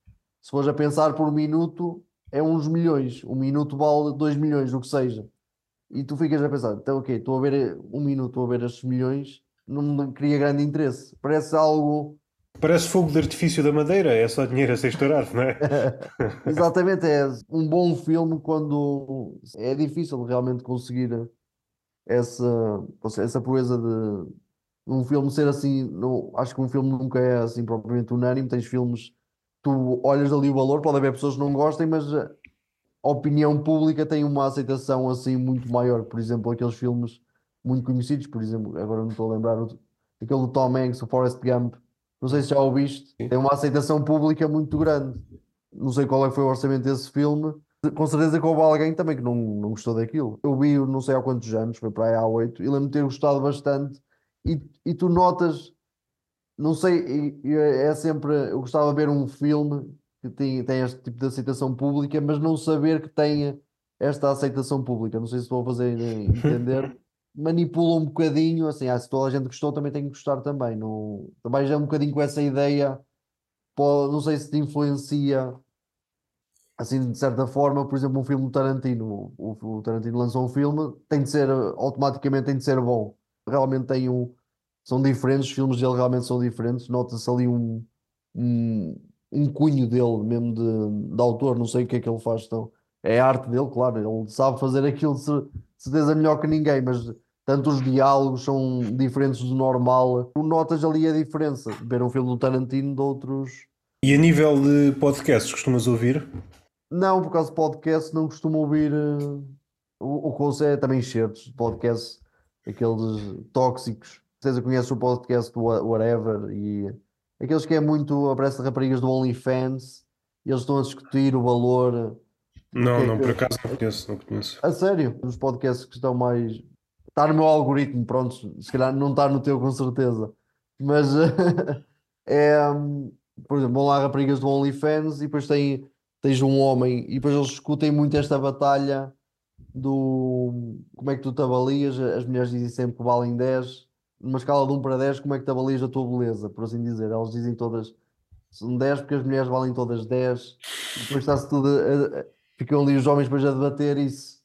se fores a pensar por minuto, é uns milhões. Um minuto vale dois milhões, o que seja. E tu ficas a pensar, então, ok, estou a ver um minuto, estou a ver estes milhões, não me cria grande interesse. Parece algo. Parece fogo de artifício da madeira, é só dinheiro a ser estourado, não é? Exatamente, é um bom filme quando é difícil realmente conseguir essa, essa proeza de um filme ser assim. Não, acho que um filme nunca é assim propriamente unânime. Tens filmes, tu olhas ali o valor, pode haver pessoas que não gostem, mas a opinião pública tem uma aceitação assim muito maior. Por exemplo, aqueles filmes muito conhecidos, por exemplo, agora não estou a lembrar, aquele do Tom Hanks, o Forrest Gump, não sei se já ouviste, tem uma aceitação pública muito grande. Não sei qual é foi o orçamento desse filme. Com certeza que houve alguém também que não, não gostou daquilo. Eu vi não sei há quantos anos, foi para aí há oito, e lembro-me de ter gostado bastante. E, e tu notas, não sei, é sempre. Eu gostava de ver um filme que tem, tem este tipo de aceitação pública, mas não saber que tenha esta aceitação pública. Não sei se estou a fazer entender manipula um bocadinho, assim, ah, se toda a gente gostou, também tem que gostar também. Não, também já é um bocadinho com essa ideia, pode, não sei se te influencia, assim, de certa forma, por exemplo, um filme do Tarantino. O, o Tarantino lançou um filme, tem de ser, automaticamente tem de ser bom. Realmente tem um, são diferentes, os filmes dele realmente são diferentes, nota-se ali um, um, um cunho dele, mesmo de, de autor, não sei o que é que ele faz, então, é a arte dele, claro, ele sabe fazer aquilo de certeza melhor que ninguém, mas tanto os diálogos são diferentes do normal. Tu notas ali a diferença de ver um filme do Tarantino de outros. E a nível de podcasts, costumas ouvir? Não, por causa de podcast, não costumo ouvir. Uh, o, o que ouço é também certos de podcast, aqueles tóxicos. Vocês conhecem o podcast do Whatever e aqueles que é muito. aparece raparigas do OnlyFans e eles estão a discutir o valor não, é não, por acaso não conheço, não conheço. A sério, os podcasts que estão mais. Está no meu algoritmo, pronto, se calhar não está no teu com certeza. Mas é. Por exemplo, vão lá raparigas do OnlyFans e depois tem, tens um homem e depois eles discutem muito esta batalha do como é que tu te avalias. As mulheres dizem sempre que valem 10, numa escala de 1 para 10, como é que te avalias a tua beleza, por assim dizer. Elas dizem todas são 10 porque as mulheres valem todas 10, depois está-se tudo a, ficam ali os homens depois a debater isso.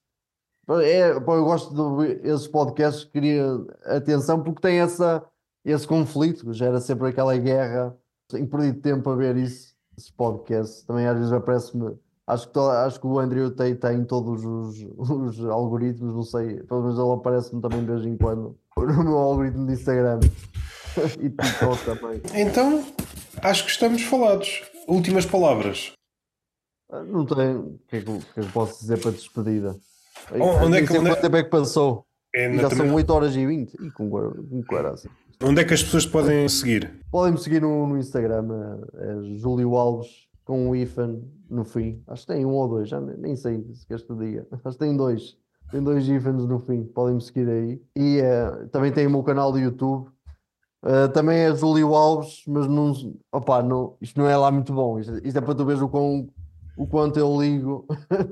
É, pô, eu gosto de esses podcasts que queria atenção porque tem essa, esse conflito, gera sempre aquela guerra. Tenho perdido tempo a ver isso, esse podcast. Também às vezes aparece-me. Acho que, to, acho que o Andrew Tate tem todos os, os algoritmos, não sei, pelo menos ele aparece-me também de vez em quando no meu algoritmo de Instagram e TikTok também. Então, acho que estamos falados. Últimas palavras. Ah, não tenho. O que, é que, que, eu posso dizer para despedida? Onde é que, onde... É quanto tempo é que passou? É, Já são 8 horas e 20. E com, com. Onde é que as pessoas podem seguir? Podem me seguir no, no Instagram, é, é Júlio Alves, com o IFAN no fim. Acho que tem um ou dois, já nem sei se este dia. Acho que tem dois. Tem dois IFANs no fim, podem me seguir aí. E uh, também tem o meu canal do YouTube. Uh, também é Júlio Alves, mas não, opa, não, isto não é lá muito bom. Isto, isto é para tu veres o quão o quanto eu ligo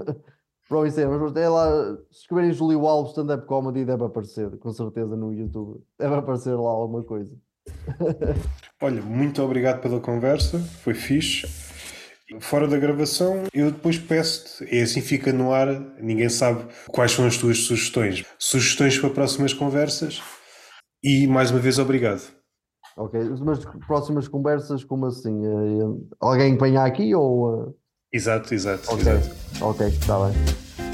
para o Instagram. Mas é lá, se escreverem Júlio Alves stand-up comedy, deve aparecer, com certeza, no YouTube. Deve aparecer lá alguma coisa. Olha, muito obrigado pela conversa, foi fixe. Fora da gravação, eu depois peço-te, e assim fica no ar, ninguém sabe quais são as tuas sugestões. Sugestões para próximas conversas e mais uma vez obrigado. Ok, mas próximas conversas, como assim? Eh, alguém apanhar aqui ou. Exato, exato. Ok, exato. ok, está bem.